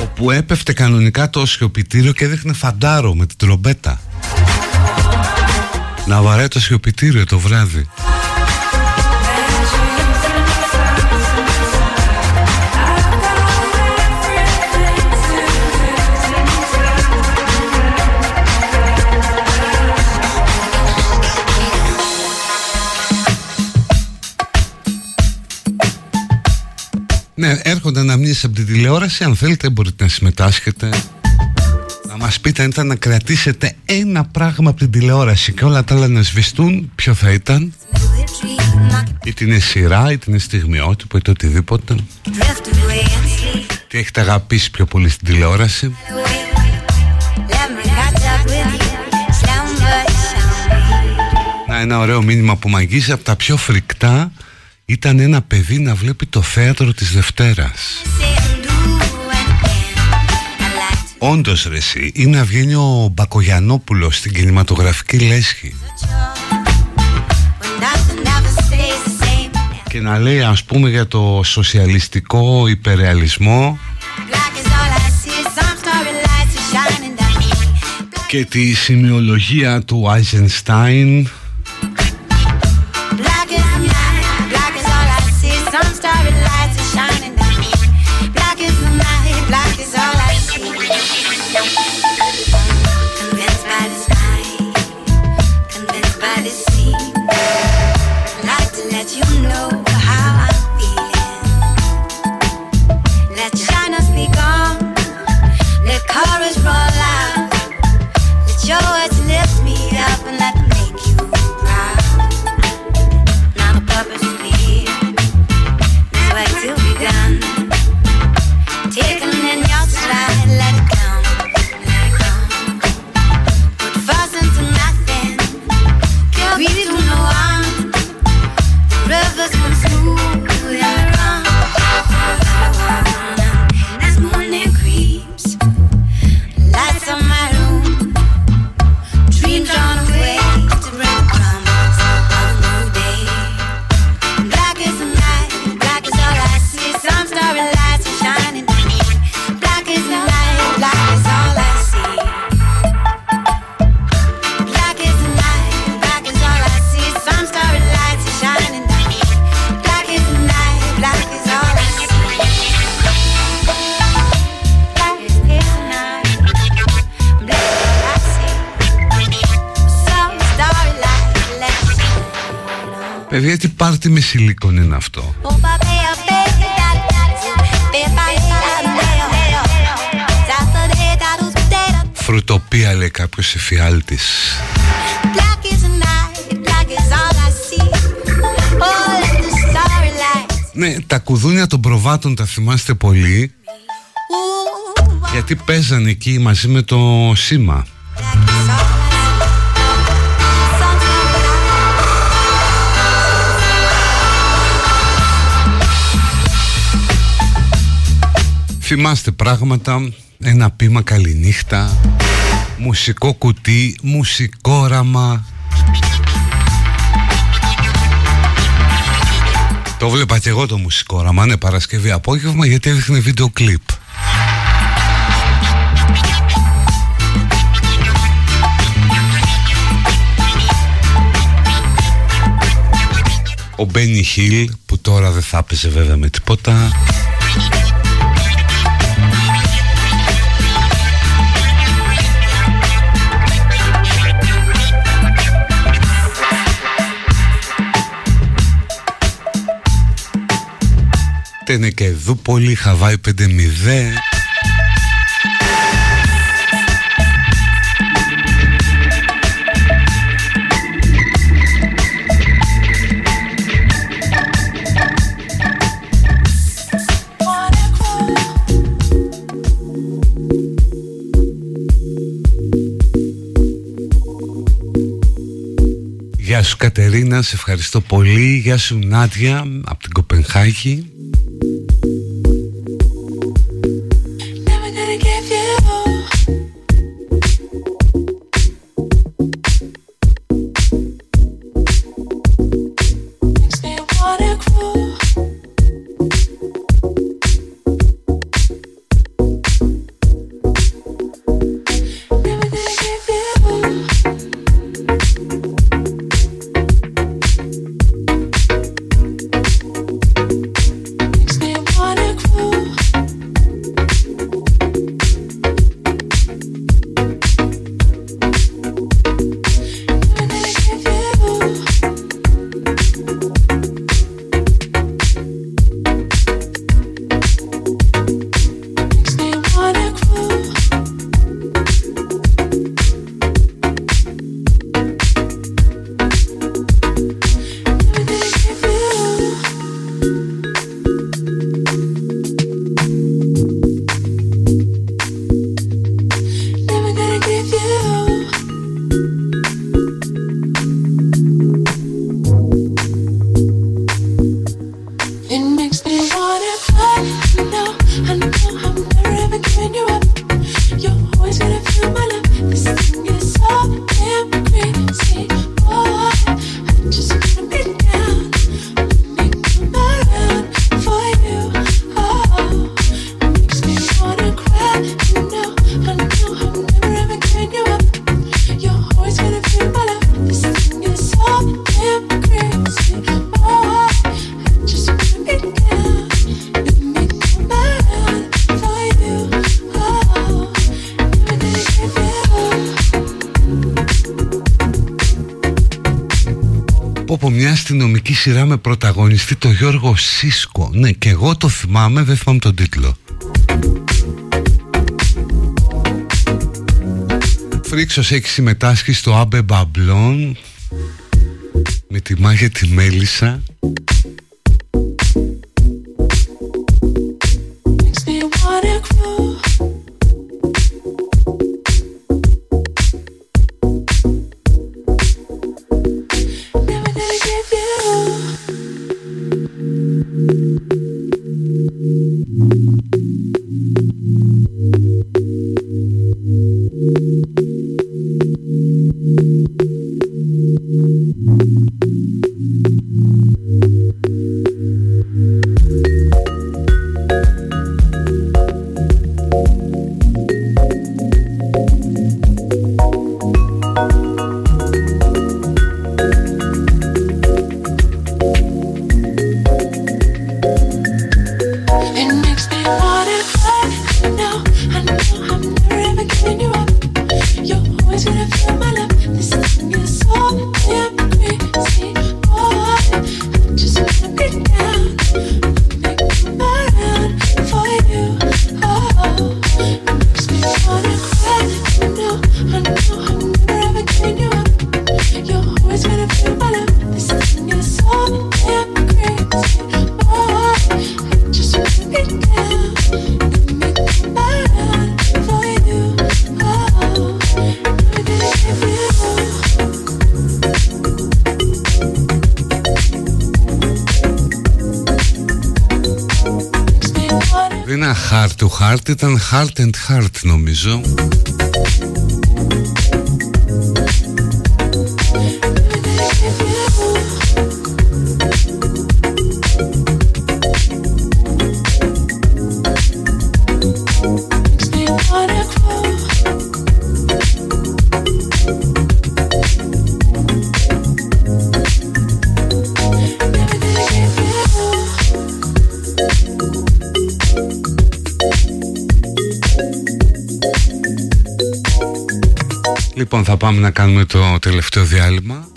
όπου έπεφτε κανονικά το σιωπητήριο και έδειχνε φαντάρο με την τρομπέτα. Να βαράει το σιωπητήριο το βράδυ Ναι, έρχονται αναμνήσεις από την τηλεόραση. Αν θέλετε, μπορείτε να συμμετάσχετε. Να μας πείτε αν ήταν να κρατήσετε ένα πράγμα από την τηλεόραση και όλα τα άλλα να σβηστούν, ποιο θα ήταν. Είτε είναι σειρά, είτε είναι στιγμιότυπο, είτε οτιδήποτε. Τι έχετε αγαπήσει πιο πολύ στην τηλεόραση. Να, ένα ωραίο μήνυμα που μαγίζει από τα πιο φρικτά ήταν ένα παιδί να βλέπει το θέατρο της Δευτέρας. Όντως ρε εσύ, ή να βγαίνει ο Μπακογιανόπουλος στην κινηματογραφική λέσχη. Και να λέει ας πούμε για το σοσιαλιστικό υπερεαλισμό. Και τη σημειολογία του Άιζενστάιν είναι αυτό; Oh, baby, baby, baby, baby, Φρουτοπία λέει κάποιος εφιάλτης Black is the night, black is all I see. Oh, let the starry light. Ναι, τα κουδούνια των προβάτων τα θυμάστε πολύ; Ooh, Γιατί παίζανε εκεί μαζί με το σήμα Θυμάστε πράγματα, ένα πείμα καληνύχτα, μουσικό κουτί, μουσικόραμα. Το βλέπα και εγώ το μουσικόραμα, ναι, Παρασκευή απόγευμα γιατί έδειχνε βίντεο κλιπ. Ο Μπένι Χιλ που τώρα δεν θα έπαιζε βέβαια με τίποτα είναι και Δούπολη, Χαβάη 5-0 Γεια σου Κατερίνα, σε ευχαριστώ πολύ. Γεια σου Νάντια από την Κοπενχάγη. Σειρά με πρωταγωνιστή το Γιώργο Σίσκο. Ναι και εγώ το θυμάμαι δεν θυμάμαι τον τίτλο. Φρίξος έχεις συμμετάσχει στο Άμπε Μπαμπλόν Με τη Μάγια τη Μέλισσα heart to heart, ήταν heart and heart νομίζω. Λοιπόν θα πάμε να κάνουμε το τελευταίο διάλειμμα.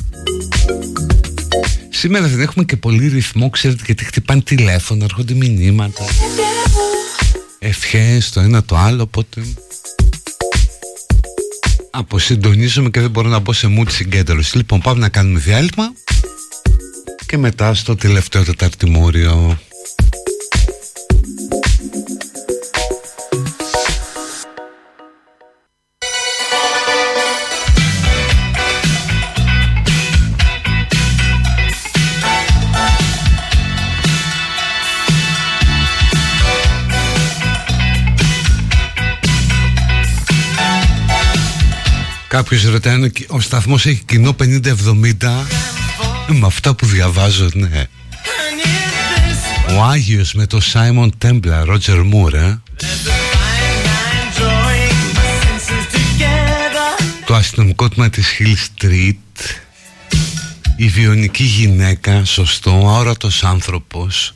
Σήμερα δεν έχουμε και πολύ ρυθμό Ξέρετε γιατί χτυπάνε τηλέφωνο Έρχονται μηνύματα. Ευχές το ένα το άλλο Οπότε Αποσυντονίζομαι και δεν μπορώ να μπω σε mood συγκέντρωση. Λοιπόν πάμε να κάνουμε διάλειμμα Και μετά στο τελευταίο τεταρτημόριο Κάποιος ρωτάει αν ο σταθμός έχει κοινό 50-70 Με αυτά που διαβάζω ναι. Ο Άγιος με το Simon Templar Roger Moore ε; Το αστυνομικό τμήμα της Hill Street. Η βιονική γυναίκα Σωστό, αόρατος άνθρωπος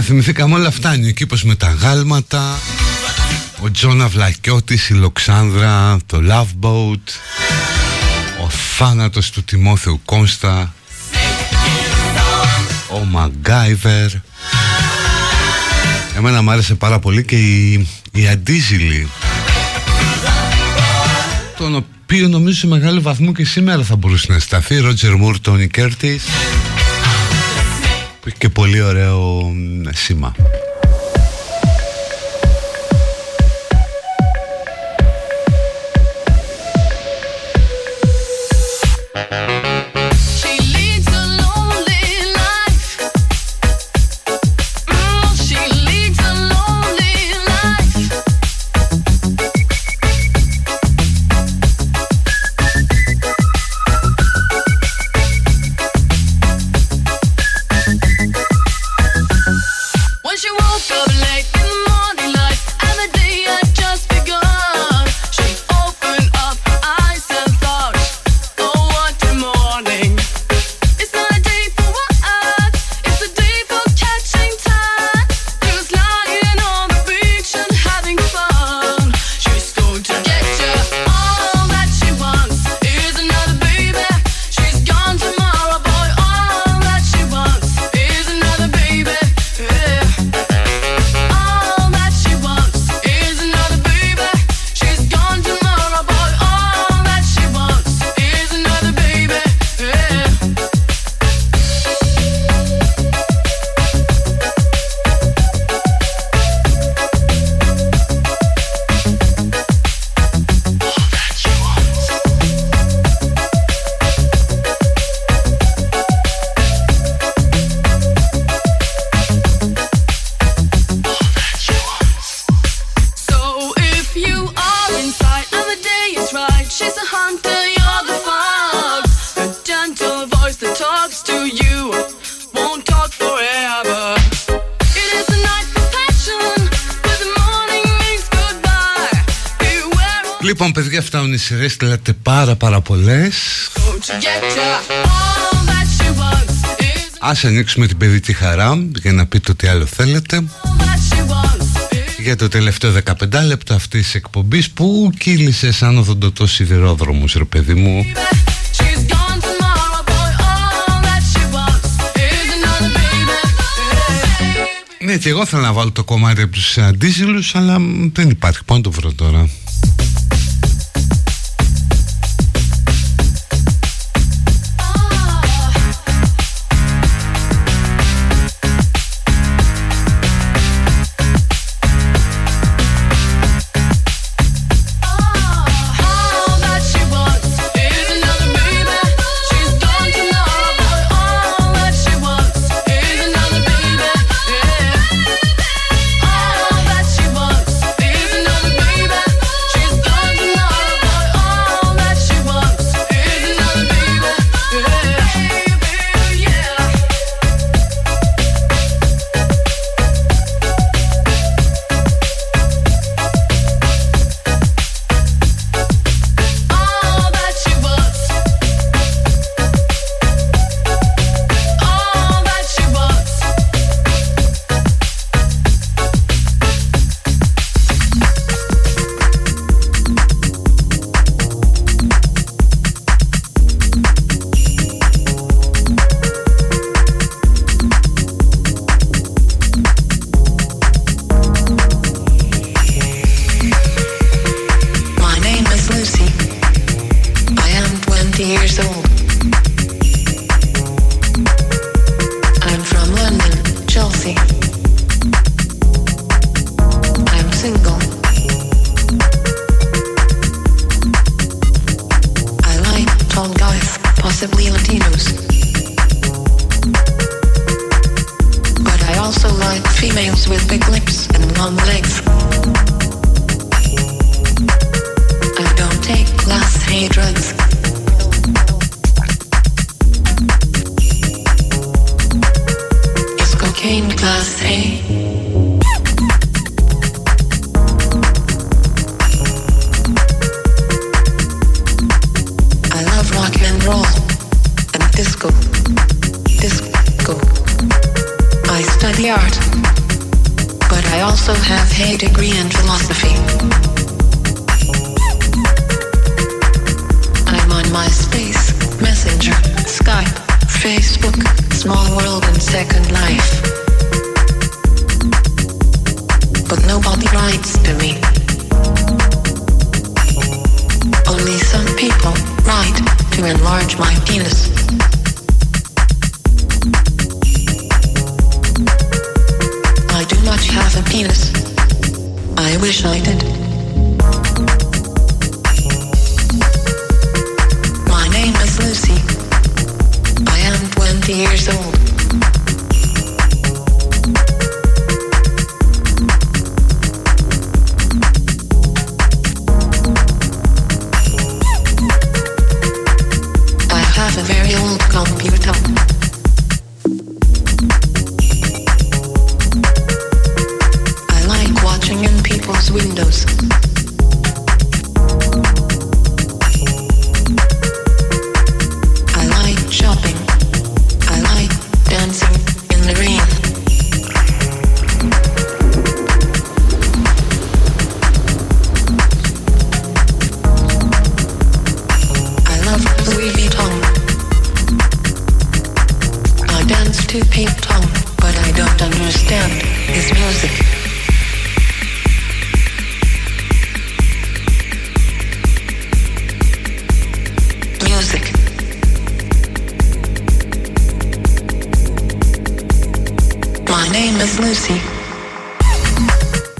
τα θυμηθήκαμε όλα αυτά, Ο με τα γάλματα Ο Τζόνα Βλακιώτης Η Λοξάνδρα Το Love Boat Ο θάνατος του Τιμόθεου Κώστα Ο Μαγκάιβερ Εμένα μου άρεσε πάρα πολύ και η, η αντίζηλη Τον οποίο νομίζω σε μεγάλο βαθμό και σήμερα θα μπορούσε να σταθεί Ρότζερ Μουρ, Τόνι Κέρτης και πολύ ωραίο σήμα. σειρές θέλατε πάρα πάρα πολλές. Α ανοίξουμε την παιδί τη χαρά για να πείτε ό,τι άλλο θέλετε. για το τελευταίο 15 λεπτό αυτής της εκπομπής που κύλησε σαν οδοντοτό σιδηρόδρομος, ρε παιδί μου. Ναι και εγώ θέλω να βάλω το κομμάτι από τους αντίζηλους αλλά δεν υπάρχει. Πάνω το βρω τώρα;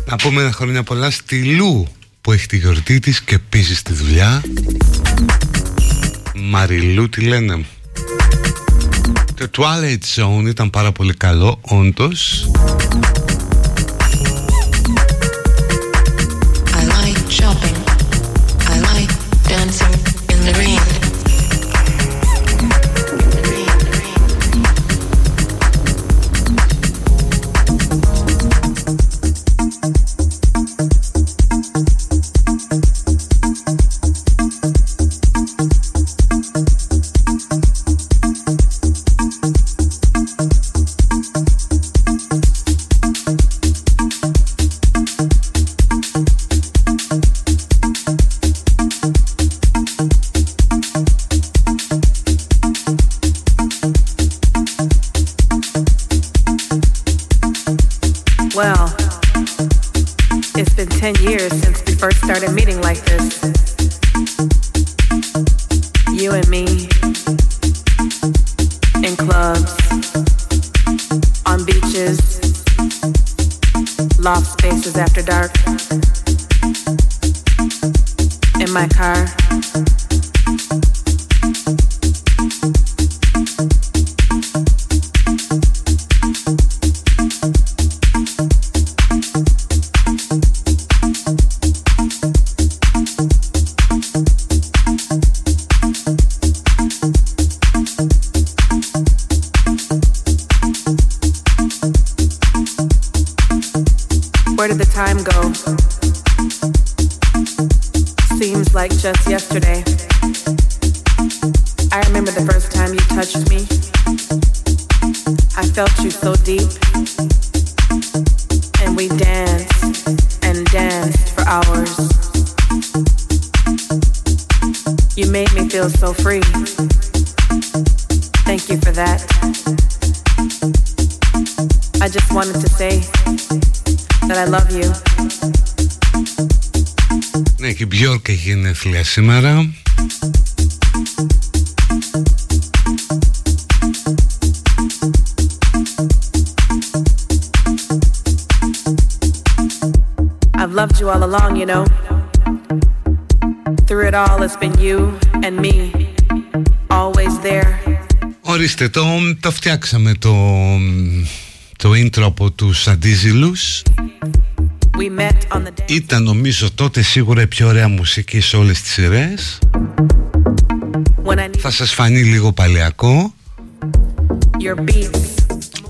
Να πούμε χρόνια πολλά στη Λου που έχει τη γιορτή της και πίζει στη δουλειά. Μαριλού τη λένε; το Twilight Zone ήταν πάρα πολύ καλό όντως. αλλάξαμε το, το intro από τους αντίζηλους. Ήταν νομίζω τότε σίγουρα η πιο ωραία μουσική σε όλες τις σειρές. Θα σας φανεί λίγο παλιακό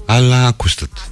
Αλλά ακούστε το.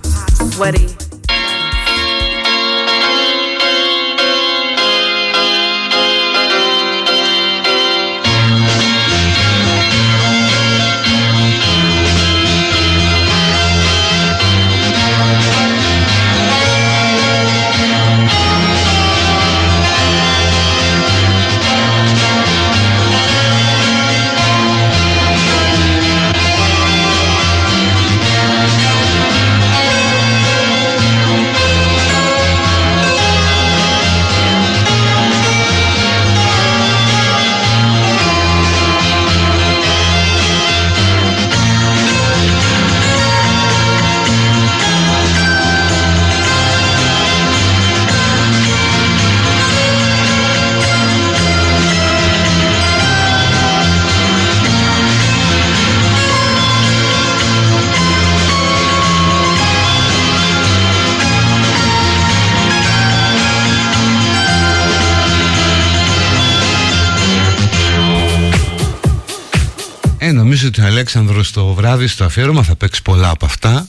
Ότι ο Αλέξανδρος το βράδυ στο αφιέρωμα θα παίξει πολλά από αυτά.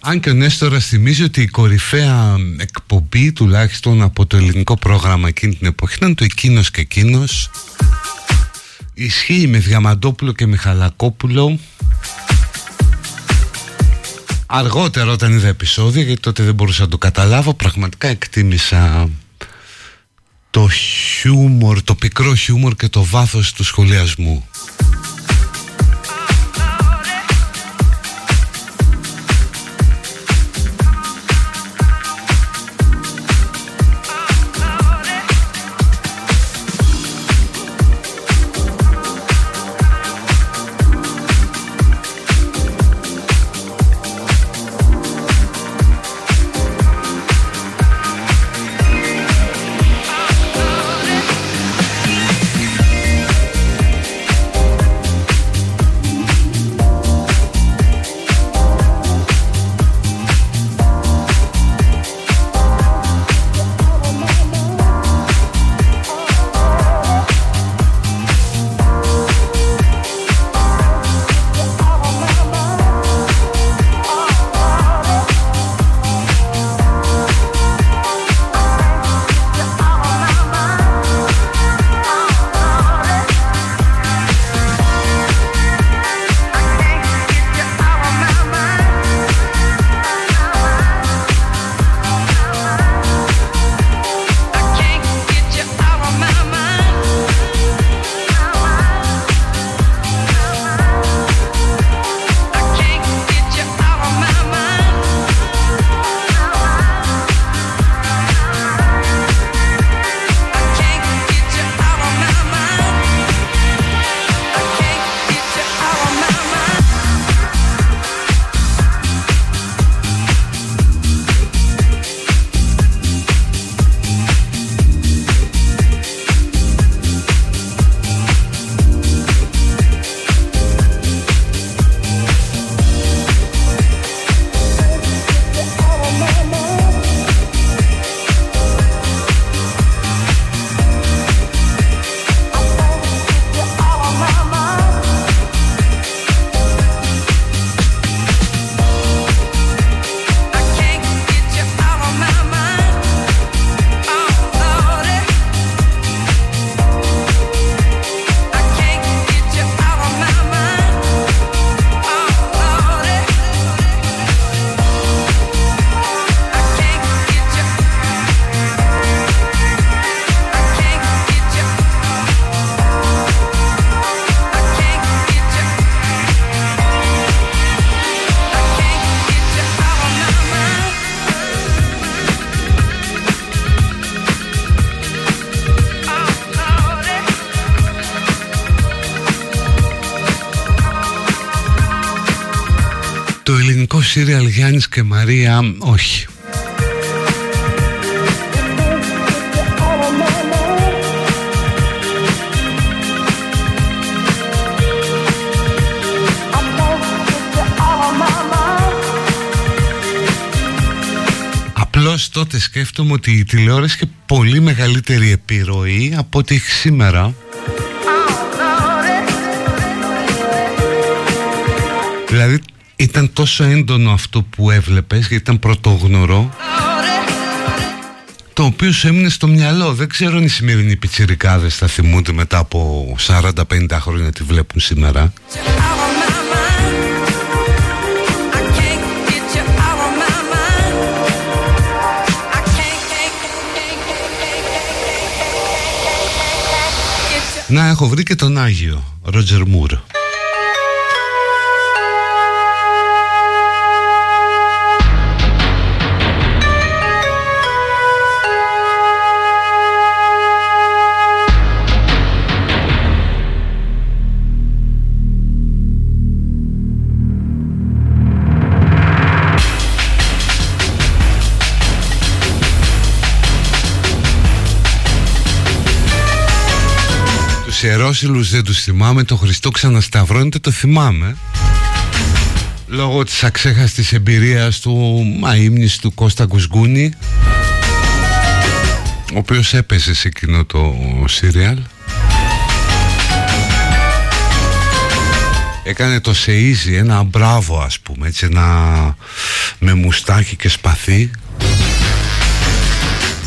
Αν και ο Νέστορας θυμίζει ότι η κορυφαία εκπομπή τουλάχιστον από το ελληνικό πρόγραμμα εκείνη την εποχή ήταν το εκείνος και εκείνος. Ισχύει με Διαμαντόπουλο και Μιχαλακόπουλο. Αργότερα όταν είδα επεισόδια γιατί τότε δεν μπορούσα να το καταλάβω πραγματικά εκτίμησα το χιούμορ, το πικρό χιούμορ και το βάθος του σχολιασμού. Σύριαλ Γιάννης και Μαρία όχι. Απλώς τότε σκέφτομαι ότι η τηλεόραση είχε πολύ μεγαλύτερη επιρροή από ό,τι έχει σήμερα ήταν τόσο έντονο αυτό που έβλεπες γιατί ήταν πρωτόγνωρο το οποίο σου έμεινε στο μυαλό. Δεν ξέρω αν οι σημερινοί πιτσιρικάδες θα θυμούνται μετά από 40-50 χρόνια τι βλέπουν σήμερα. Να έχω βρει και τον Άγιο Ρότζερ Μουρ Τους ιερόσυλους δεν τους θυμάμαι Το Χριστό ξανασταυρώνεται το θυμάμαι. Λόγω της αξέχαστης εμπειρίας του αείμνης του Κώστα Κουσγκούνη ο οποίος έπαιζε σε εκείνο το σύριαλ έκανε το Σεΐζι ένα μπράβο ας πούμε έτσι ένα με μουστάκι και σπαθί.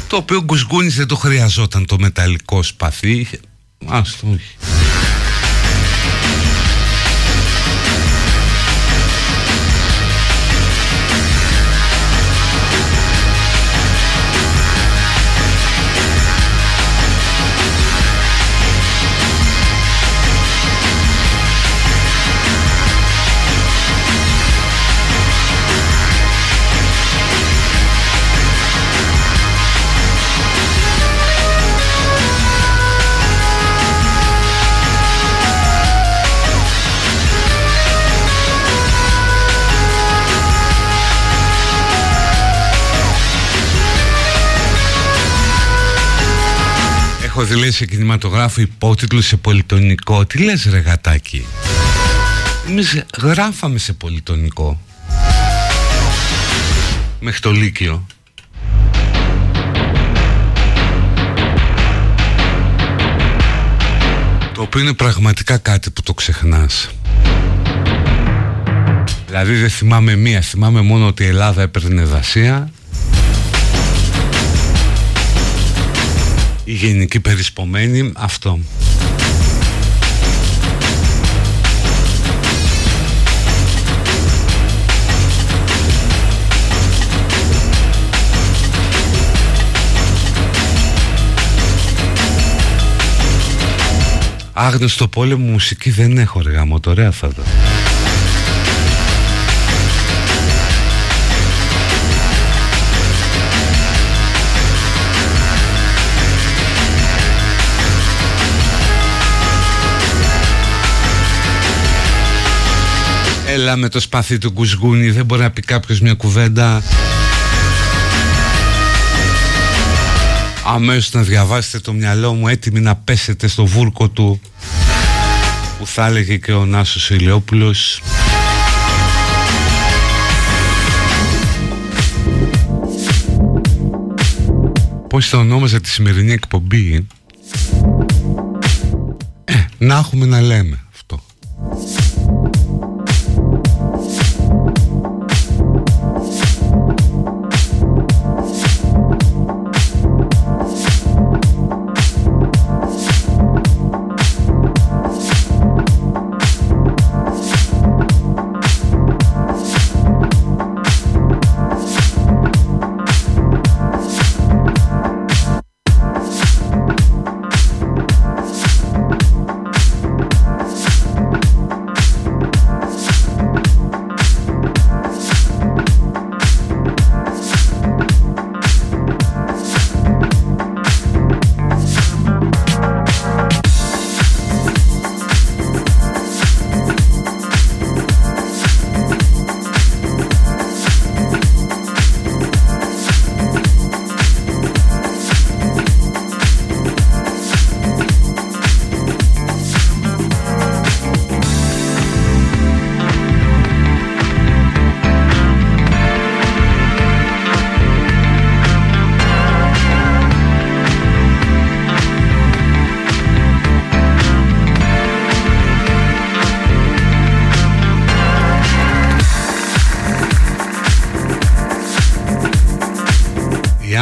Το οποίο ο Γκουσγκούνης δεν το χρειαζόταν το μεταλλικό σπαθί ας το Έχω δει λέει, σε κινηματογράφο υπότιτλο σε πολυτονικό. Τι λες ρε γατάκι; Εμείς γράφαμε σε πολυτονικό. Μέχρι το Λύκειο. Το οποίο είναι πραγματικά κάτι που το ξεχνάς. Δηλαδή δεν θυμάμαι μία Θυμάμαι μόνο ότι η Ελλάδα έπαιρνε δασία η γενική περισπομένη αυτό. Άγνωστο πόλεμο μουσική δεν έχω ρε γάμο, το ωραία θα Έλα με το σπαθί του κουσγούνι Δεν μπορεί να πει κάποιος μια κουβέντα. Αμέσως να διαβάσετε το μυαλό μου Έτοιμοι να πέσετε στο βούρκο του Που θα έλεγε και ο Νάσος Ηλιόπουλος. Πώς θα ονόμαζα τη σημερινή εκπομπή; Ε, να έχουμε να λέμε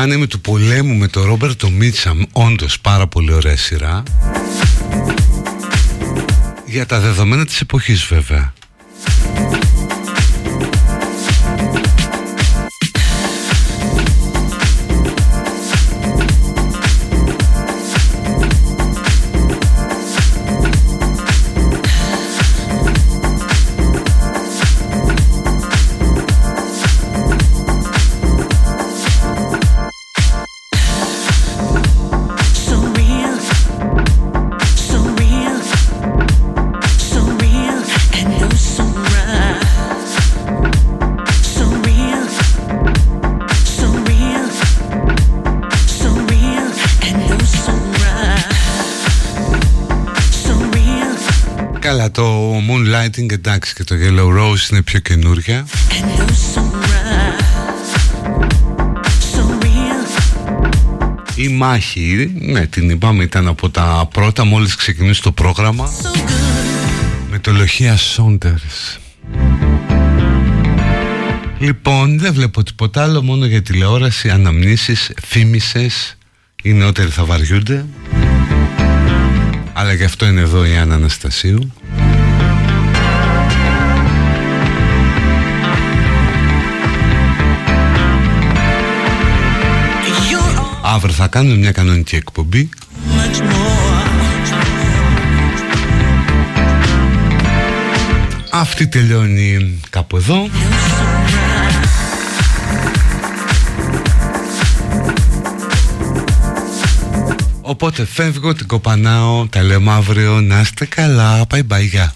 άνεμη του πολέμου με τον Ρόμπερτο Μίτσαμ Όντως πάρα πολύ ωραία σειρά. Για τα δεδομένα της εποχής βέβαια Moonlighting εντάξει και το Yellow Rose είναι πιο καινούρια. And you're so right. So real, Η μάχη, ναι την είπαμε ήταν από τα πρώτα μόλις ξεκινήσει το πρόγραμμα. Με το λοχεία Σόντερς Λοιπόν δεν βλέπω τίποτα άλλο μόνο για τηλεόραση, αναμνήσεις, θύμησες. Οι νεότεροι θα βαριούνται. Αλλά γι' αυτό είναι εδώ η Άννα Αναστασίου Αύριο θα κάνουμε μια κανονική εκπομπή. Αυτή τελειώνει κάπου εδώ. Οπότε φεύγω, την κοπανάω, τα λέμε αύριο, να είστε καλά, bye bye, γεια. Γεια